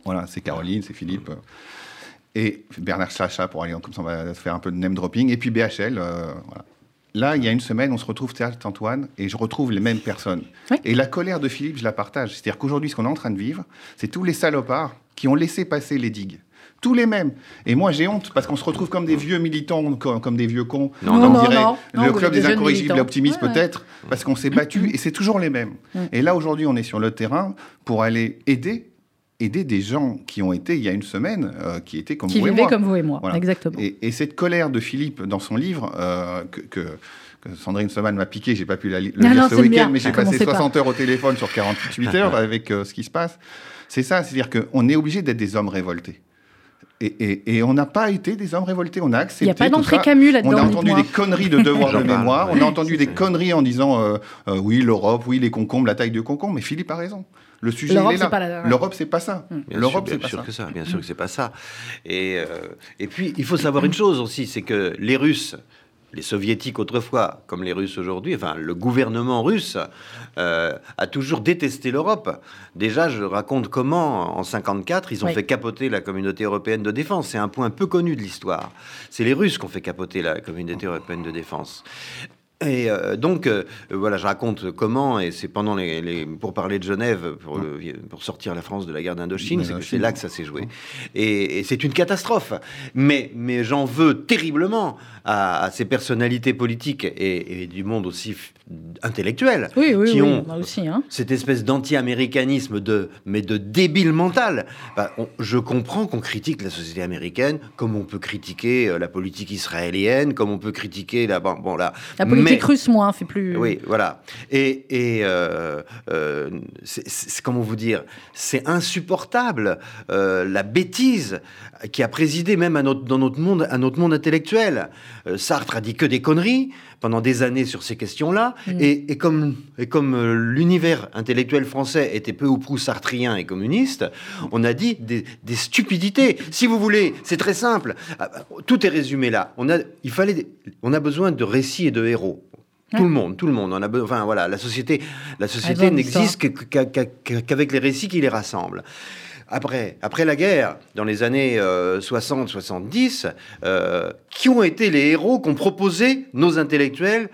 Voilà, c'est Caroline, c'est Philippe. Euh, et Bernard Chacha, pour aller, comme ça on va faire un peu de name dropping. Et puis BHL, Là, il y a une semaine, on se retrouve Théâtre Antoine et je retrouve les mêmes personnes. Et la colère de Philippe, je la partage. C'est-à-dire qu'aujourd'hui, ce qu'on est en train de vivre, c'est tous les salopards qui ont laissé passer les digues tous les mêmes. Et moi, j'ai honte parce qu'on se retrouve comme des vieux militants, comme, des vieux cons. Non, non, on dirait le club des, incorrigibles optimistes peut-être, parce qu'on s'est battu et c'est toujours les mêmes. Et là, aujourd'hui, on est sur le terrain pour aller aider aider des gens qui ont été il y a une semaine, euh, qui étaient comme vous et moi. comme vous et moi, exactement. Et, cette colère de Philippe dans son livre, euh, que, Sandrine Soman m'a piqué, j'ai pas pu la, le lire ce week-end, mais j'ai passé 60 heures au téléphone sur 48 heures avec euh, ce qui se passe. C'est ça, c'est-à-dire qu'on est obligé d'être des hommes révoltés. Et, on n'a pas été des hommes révoltés, on a accepté. Il n'y a pas d'entrée Camus là-dedans. On a entendu des conneries de devoir de mémoire, on a entendu des conneries en disant euh, euh, oui, l'Europe, oui, les concombres, la taille de concombre, mais Philippe a raison. Le sujet est là. L'Europe, c'est pas ça. L'Europe, c'est pas sûr Que ça. Bien sûr que c'est pas ça. Et, euh, et puis, il faut savoir une chose aussi, c'est que les Russes, les soviétiques autrefois, comme les Russes aujourd'hui, enfin le gouvernement russe euh, a toujours détesté l'Europe. Déjà, je raconte comment en 54 ils ont fait capoter la communauté européenne de défense. C'est un point peu connu de l'histoire. C'est les Russes qui ont fait capoter la communauté européenne de défense. Et euh, donc, euh, voilà, je raconte comment, et c'est pendant les, pour parler de Genève, pour, pour, sortir la France de la guerre d'Indochine, c'est là que ça s'est joué. Et, c'est une catastrophe. Mais, mais j'en veux terriblement à, ces personnalités politiques et, du monde aussi intellectuel qui ont aussi, hein. cette espèce d'anti-américanisme de mais de débile mental. Bah, je comprends qu'on critique la société américaine, comme on peut critiquer euh, la politique israélienne, comme on peut critiquer la bon, la, la politique russe moins fait plus. Oui, voilà. Et, et euh, euh, c'est comment vous dire, c'est insupportable la bêtise qui a présidé même à notre, dans notre monde, à notre monde intellectuel. Euh, Sartre a dit que des conneries pendant des années sur ces questions-là, mm. et, comme, et comme euh, l'univers intellectuel français était peu ou prou sartrien et communiste, on a dit des, stupidités. Si vous voulez, c'est très simple. Ah, tout est résumé là. On a, il fallait, on a besoin de récits et de héros. Tout le monde, tout le monde. On a enfin voilà, la société, la société n'existe qu'avec les récits qui les rassemblent après, la guerre, dans les années 60-70, euh, euh, qui ont été les héros qu'ont proposé nos intellectuels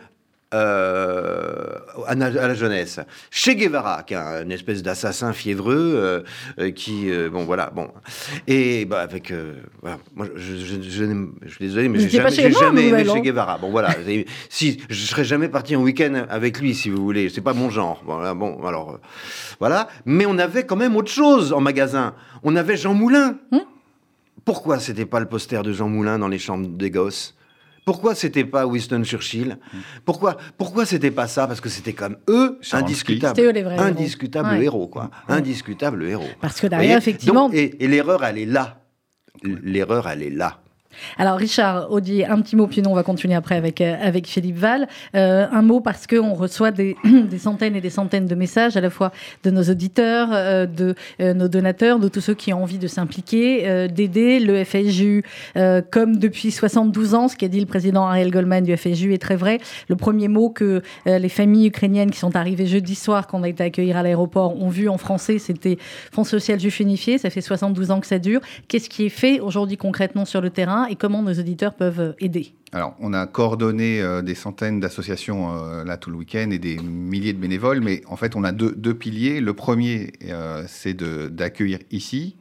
euh, à, la jeunesse. Che Guevara, qui est une espèce d'assassin fiévreux, euh, euh, qui, bon voilà, bon, et bah avec, moi, je, je, je, suis désolé, mais j'ai jamais, jamais aimé Che Guevara. Bon voilà, si je serais jamais parti en week-end avec lui, si vous voulez, c'est pas mon genre. Bon, bon alors voilà, mais on avait quand même autre chose en magasin. On avait Jean Moulin. Hum Pourquoi c'était pas le poster de Jean Moulin dans les chambres des gosses? Pourquoi c'était pas Winston Churchill? Pourquoi pourquoi c'était pas ça? Parce que c'était comme eux indiscutable, indiscutable héros. quoi, indiscutable héros. Parce que derrière effectivement. et l'erreur elle est là. L'erreur elle est là. Alors Richard Audier, un petit mot, puis nous on va continuer après avec, euh, avec Philippe Val. Euh, un mot parce qu'on reçoit des, des, centaines et des centaines de messages à la fois de nos auditeurs, euh, de nos donateurs, de tous ceux qui ont envie de s'impliquer, d'aider le FSJU. comme depuis 72 ans, ce qu'a dit le président Ariel Goldman du FSJU est très vrai. Le premier mot que les familles ukrainiennes qui sont arrivées jeudi soir, qu'on a été accueillir à l'aéroport, ont vu en français, c'était Fonds social juif unifié. Ça fait 72 ans que ça dure. Qu'est-ce qui est fait aujourd'hui concrètement sur le terrain? Et comment nos auditeurs peuvent aider alors, on a coordonné euh, des centaines d'associations euh, là tout le week-end et des milliers de bénévoles, mais en fait, on a deux, deux piliers. Le premier, euh, c'est d'accueillir ici,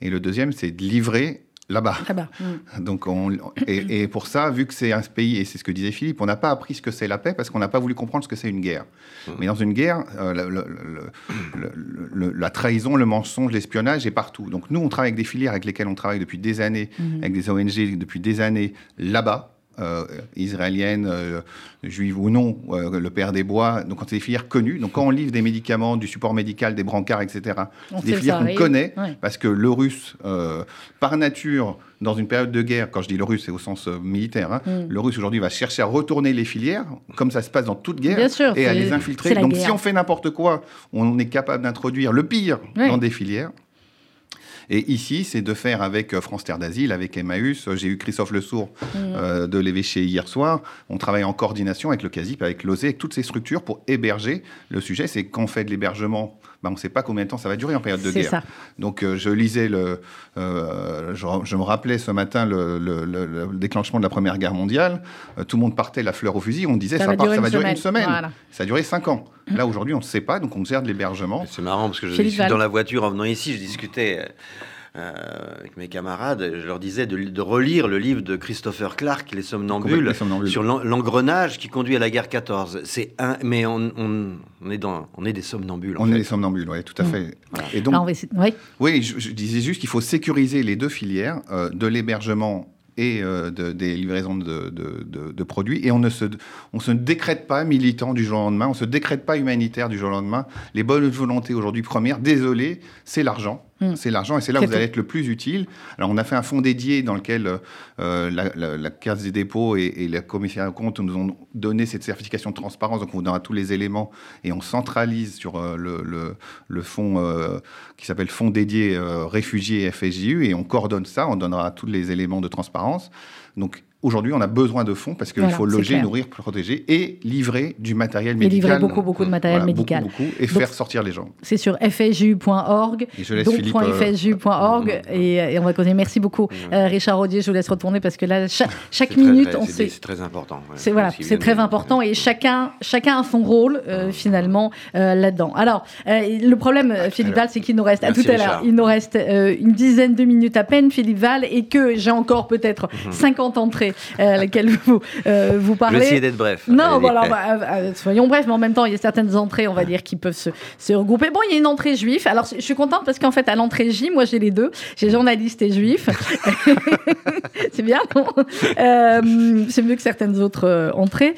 et le deuxième, c'est de livrer là-bas. Mm. Donc on, et, pour ça, vu que c'est un pays, et c'est ce que disait Philippe, on n'a pas appris ce que c'est la paix parce qu'on n'a pas voulu comprendre ce que c'est une guerre. Mm. Mais dans une guerre, euh, la trahison, le mensonge, l'espionnage est partout. Donc nous, on travaille avec des filières avec lesquelles on travaille depuis des années, mm-hmm. avec des ONG depuis des années là-bas. Euh, israélienne, euh, juive ou non, euh, le père des bois. Donc, c'est des filières connues. Donc, quand on livre des médicaments, du support médical, des brancards, etc., c'est des filières qu'on connaît parce que le russe, par nature, dans une période de guerre, quand je dis le russe, c'est au sens militaire, hein, mm. le russe aujourd'hui va chercher à retourner les filières, comme ça se passe dans toute guerre, et à les infiltrer. Donc, si on fait n'importe quoi, on est capable d'introduire le pire dans des filières. Et ici, c'est de faire avec euh, France Terre d'Asile, avec Emmaüs. J'ai eu Christophe Le Sourd mmh. euh, de l'évêché hier soir. On travaille en coordination avec le CASIP, avec l'OSE, avec toutes ces structures pour héberger. Le sujet, c'est qu'on fait de l'hébergement ben, on ne sait pas combien de temps ça va durer en période de guerre. Ça. Donc euh, je lisais, le, je, me rappelais ce matin le, déclenchement de la Première Guerre mondiale. tout le monde partait la fleur au fusil. On disait ça, va, ça va durer une semaine. Ça a duré cinq ans. Là, aujourd'hui, on ne sait pas, donc on gère de l'hébergement. C'est marrant parce que je suis dans la voiture en venant ici, je discutais euh, avec mes camarades, je leur disais de, relire le livre de Christopher Clark, Les Somnambules, sur l'engrenage qui conduit à la guerre 14. C'est un, mais on, est dans, on est des somnambules. On est des somnambules, oui, tout à mm. fait. Et donc, oui, je, disais juste qu'il faut sécuriser les deux filières euh, de l'hébergement et euh, des livraisons de, produits. Et on ne se, on se décrète pas militant du jour au lendemain, on ne se décrète pas humanitaire du jour au lendemain. Les bonnes volontés aujourd'hui premières, désolé, c'est l'argent. Hmm. C'est l'argent et c'est là où vous allez être le plus utile. Alors, on a fait un fonds dédié dans lequel euh, la, la, Caisse des dépôts et, et la commissaire de compte nous ont donné cette certification de transparence. Donc, on vous donnera tous les éléments et on centralise sur euh, le, le, fonds euh, qui s'appelle Fonds dédié réfugiés FSJU et on coordonne ça. On donnera tous les éléments de transparence. Donc, Aujourd'hui, on a besoin de fonds parce qu'il faut loger, nourrir, protéger et livrer du matériel médical. Et livrer beaucoup, beaucoup de matériel médical. Beaucoup, et faire sortir les gens. C'est sur fsju.org, donc.fsju.org, euh, et, et, on va causer. Merci beaucoup, euh, Richard Rodier. Je vous laisse retourner parce que là, chaque, minute, on sait. C'est très important. c'est voilà, c'est très important et chacun, chacun a son rôle euh, finalement là-dedans. Alors, le problème, Philippe Val, c'est qu'il nous reste à tout à l'heure, il nous reste une dizaine de minutes à peine, Philippe Val, et que j'ai encore peut-être 50 mhm. Entrées euh, laquelle vous, euh, vous parlez. Je vais essayer d'être bref. Non, bah, euh, soyons brefs, mais en même temps, il y a certaines entrées, on va dire, qui peuvent se, se regrouper. Bon, il y a une entrée juif. Alors, je suis contente parce qu'en fait, à l'entrée J, moi, j'ai les deux. J'ai journaliste et juif. c'est bien, non? C'est mieux que certaines autres entrées.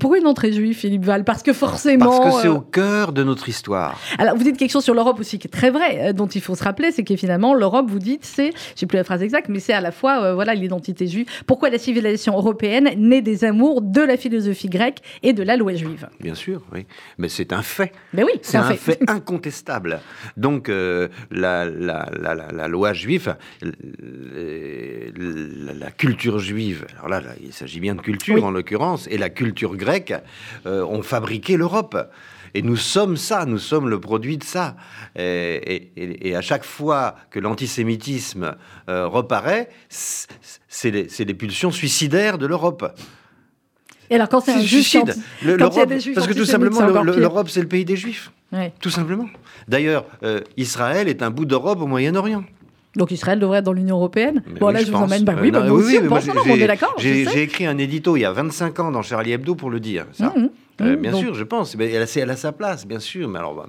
pourquoi une entrée juive, Philippe Val? Parce que forcément. Parce que c'est au cœur de notre histoire. Alors, vous dites quelque chose sur l'Europe aussi qui est très vrai, dont il faut se rappeler, c'est que finalement, l'Europe, vous dites, c'est, j'ai plus la phrase exacte, mais c'est à la fois, voilà, l'identité juive. Pourquoi la civilisation européenne naît des amours de la philosophie grecque et de la loi juive? Bien sûr, oui. Mais c'est un fait. Mais oui, c'est un, fait. incontestable. Donc, euh, la, la, loi juive, la, culture juive, alors là, il s'agit bien de culture en l'occurrence, et la culture grecque euh, ont fabriqué l'Europe. Et nous sommes ça, nous sommes le produit de ça. Et, à chaque fois que l'antisémitisme euh, reparaît, c'est les, pulsions suicidaires de l'Europe. Et alors quand c'est un suicide. parce que tout simplement, l'Europe, c'est le pays des juifs. Tout simplement. D'ailleurs, euh, Israël est un bout d'Europe au Moyen-Orient. Donc Israël devrait être dans l'Union européenne Bon, là, je, vous emmène. Bah, oui, oui, oui, on est d'accord. J'ai écrit un édito il y a 25 ans dans Charlie Hebdo pour le dire. Ça. Mmh. Euh, bien sûr, je pense. Elle a, elle a, sa place, bien sûr. Mais alors, bah,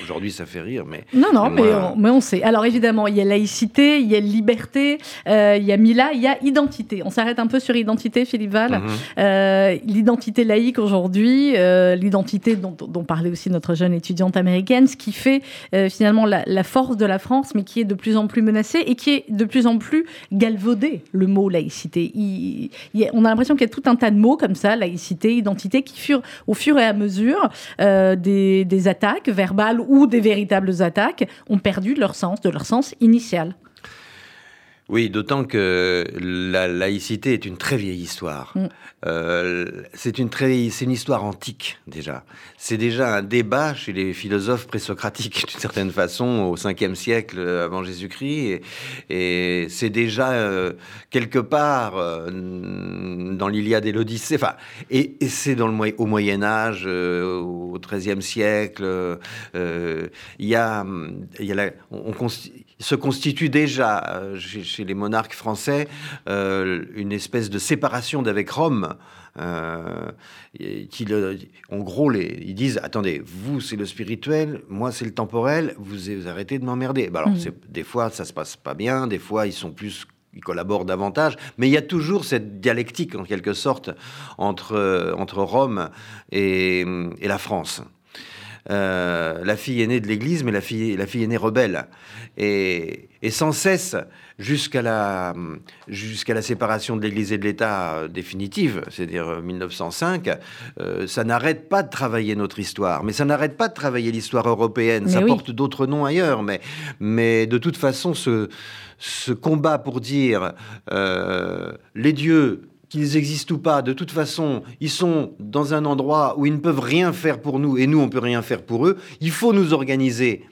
Aujourd'hui, ça fait rire, mais... Non, non, mais, on, mais on sait. Alors évidemment, il y a laïcité, il y a liberté, euh, il y a Mila, il y a identité. On s'arrête un peu sur identité, Philippe Val. Mhm. Euh, l'identité laïque aujourd'hui, euh, l'identité dont, dont, parlait aussi notre jeune étudiante américaine, ce qui fait finalement la, force de la France, mais qui est de plus en plus menacée et qui est de plus en plus galvaudé, le mot laïcité. Il, on a l'impression qu'il y a tout un tas de mots comme ça, laïcité, identité, qui furent au fur et à mesure des, des attaques verbales ou des véritables attaques ont perdu leur sens, de leur sens initial. Oui, d'autant que la laïcité est une très vieille histoire. Mm. Euh, c'est une très, c'est une histoire antique déjà. C'est déjà un débat chez les philosophes présocratiques d'une certaine façon au 5e siècle avant Jésus-Christ, et, c'est déjà euh, quelque part euh, dans l'Iliade et l'Odyssée. Enfin, et, c'est dans le au Moyen Âge, au 13e siècle. Il y a, il y a on, se constitue déjà chez, les monarques français une espèce de séparation d'avec Rome euh, qui en gros, les, ils disent attendez, vous c'est le spirituel, moi c'est le temporel, vous, arrêtez de m'emmerder. Bah, alors, mmh. des fois ça se passe pas bien, des fois ils sont plus ils collaborent davantage, mais il y a toujours cette dialectique en quelque sorte entre, entre Rome et, et la France. Euh, la fille aînée de l'Église, mais la fille, la fille aînée rebelle. Et, et sans cesse, jusqu'à la, jusqu'à la séparation de l'Église et de l'État euh, définitive, c'est-à-dire 1905, euh, ça n'arrête pas de travailler notre histoire. Mais ça n'arrête pas de travailler l'histoire européenne. ça porte d'autres noms ailleurs. Mais, mais de toute façon, ce, ce combat pour dire les dieux qu'ils existent ou pas, de toute façon, ils sont dans un endroit où ils ne peuvent rien faire pour nous et nous, on peut rien faire pour eux. Il faut nous organiser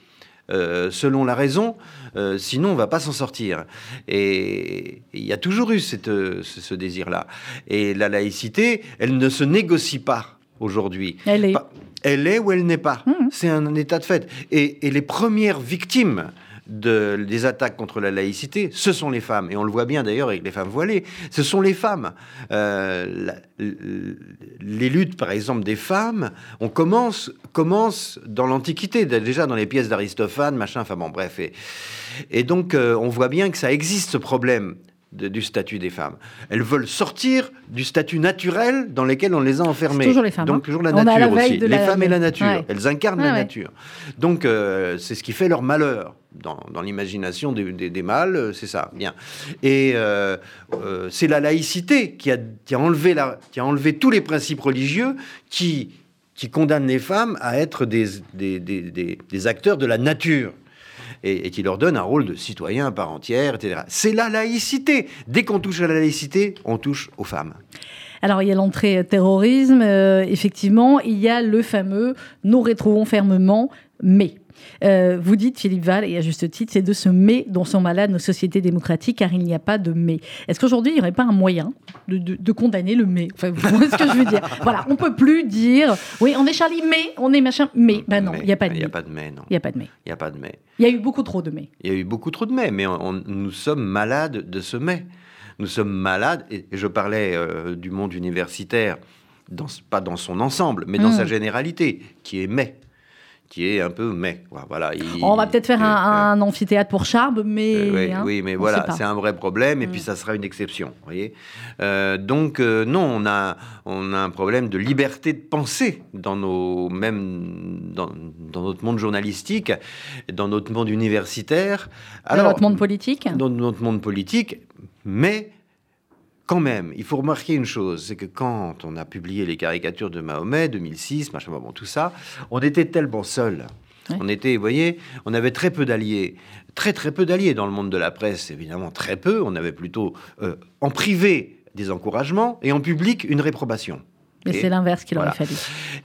euh, selon la raison, euh, sinon on va pas s'en sortir. Et il y a toujours eu cette, ce, désir-là. Et la laïcité, elle ne se négocie pas aujourd'hui. Elle est. Elle est ou elle n'est pas. Mmh. C'est un état de fait. Et, et les premières victimes des attaques contre la laïcité, ce sont les femmes. Et on le voit bien d'ailleurs avec les femmes voilées. Ce sont les femmes. Euh, les luttes, par exemple, des femmes, on commence, commence dans l'Antiquité, déjà dans les pièces d'Aristophane, machin, enfin bon, bref. Et, donc, euh, on voit bien que ça existe ce problème du statut des femmes. Elles veulent sortir du statut naturel dans lequel on les a enfermées. Toujours les femmes. Donc hein. toujours la nature aussi. Les femmes et la nature. Elles incarnent la nature. Donc euh, c'est ce qui fait leur malheur dans, l'imagination des, mâles. Euh, c'est ça. Bien. Et euh, c'est la laïcité qui a, qui a, enlevé la, qui a enlevé tous les principes religieux qui qui condamnent les femmes à être des, des, des acteurs de la nature et, qui leur donne un rôle de citoyen à part entière, etc. C'est la laïcité. Dès qu'on touche à la laïcité, on touche aux femmes. Alors, il y a l'entrée terrorisme, euh, effectivement, il y a le fameux nous retrouvons fermement, mais. Euh, vous dites, Philippe Val, et à juste titre, c'est de ce mais dont sont malades nos sociétés démocratiques, car il n'y a pas de mais. Est-ce qu'aujourd'hui, il n'y aurait pas un moyen de, condamner le mais? Enfin, vous voyez ce que je veux dire Voilà, on peut plus dire, oui, on est Charlie, mais, on est machin, mais. Ben non, il n'y a pas de mais. Il n'y a pas de mais, non. Il n'y a pas de mais. Il n'y a pas de mais. Il y a eu beaucoup trop de mais. Il y a eu beaucoup trop de mais, mais nous sommes malades de ce mais. Nous sommes malades, et, je parlais euh, du monde universitaire, dans, pas dans son ensemble, mais dans mmh. sa généralité, qui est mais qui est un peu mais. Voilà, on va peut-être faire un, amphithéâtre pour Charb, mais. Euh, oui, hein, mais voilà, c'est un vrai problème, et puis mm. ça sera une exception. Voyez euh, donc, euh, non, on a, on a un problème de liberté de penser dans, nos, même dans, dans notre monde journalistique, dans notre monde universitaire. Alors, dans notre monde politique Dans notre monde politique, mais quand même, il faut remarquer une chose, c'est que quand on a publié les caricatures de Mahomet, 2006, machin, bon, tout ça, on était tellement seuls. On était, vous voyez, on avait très peu d'alliés, très très peu d'alliés dans le monde de la presse, évidemment très peu. On avait plutôt euh, en privé des encouragements et en public une réprobation. Mais c'est l'inverse qu'il aurait fallu.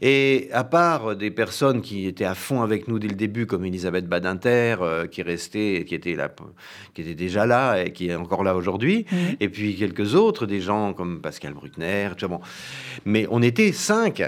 Et à part des personnes qui étaient à fond avec nous dès le début, comme Elisabeth Badinter, euh, qui restait, qui était là, qui était déjà là et qui est encore là aujourd'hui, mmh. et puis quelques autres, des gens comme Pascal Bruckner, tout bon. Mais on était cinq.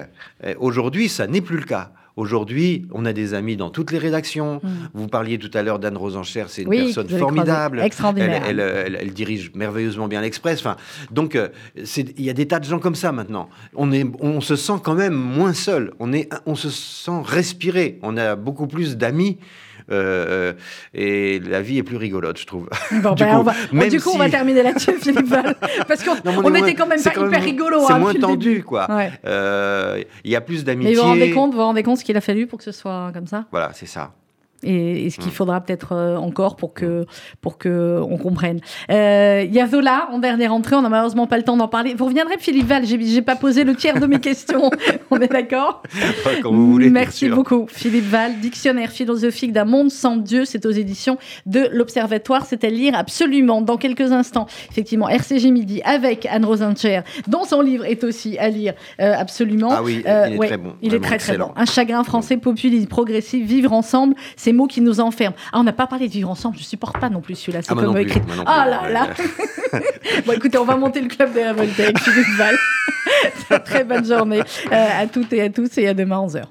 Aujourd'hui, ça n'est plus le cas. Aujourd'hui, on a des amis dans toutes les rédactions. Mm. Vous parliez tout à l'heure d'Anne Rosencher, c'est une personne formidable. Extraordinaire. Elle, dirige merveilleusement bien l'Express. Enfin, donc, euh, il y a des tas de gens comme ça maintenant. On, est, on se sent quand même moins seul. On, est, on se sent respirer. On a beaucoup plus d'amis euh, et la vie est plus rigolote, je trouve. Bon, du, ben, coup, on va, du coup, on va terminer là-dessus, Philippe Val. Parce qu'on était quand même pas hyper rigolo. C'est hein, moins tendu, quoi. Euh, il y a plus d'amitié. Mais vous vous rendez compte, vous vous rendez compte ce qu'il a fallu pour que ce soit comme ça? Voilà, c'est ça et, ce qu'il mm. faudra peut-être euh, encore pour que pour que on comprenne. Euh, il y a Zola en dernière entrée, on n'a malheureusement pas le temps d'en parler. Vous reviendrez, Philippe Val. J'ai pas posé le tiers de mes questions. on est d'accord Quand vous voulez. Merci beaucoup, Philippe Val. Dictionnaire philosophique d'un monde sans Dieu. C'est aux éditions de l'Observatoire. C'est à lire absolument dans quelques instants. Effectivement, RCG Midi avec Anne Rosencher, dont son livre est aussi à lire euh, absolument. Ah oui, il est très bon. Il est très très bon. Un chagrin français populiste, progressif, vivre ensemble ces mots qui nous enferment. Ah, on n'a pas parlé de vivre ensemble, je supporte pas non plus celui-là. C'est ah, comme écrit. Ah là là Bon, écoutez, on va monter le club de la Voltaire Philippe Val. Très bonne journée euh, à toutes et à tous et à demain 11h.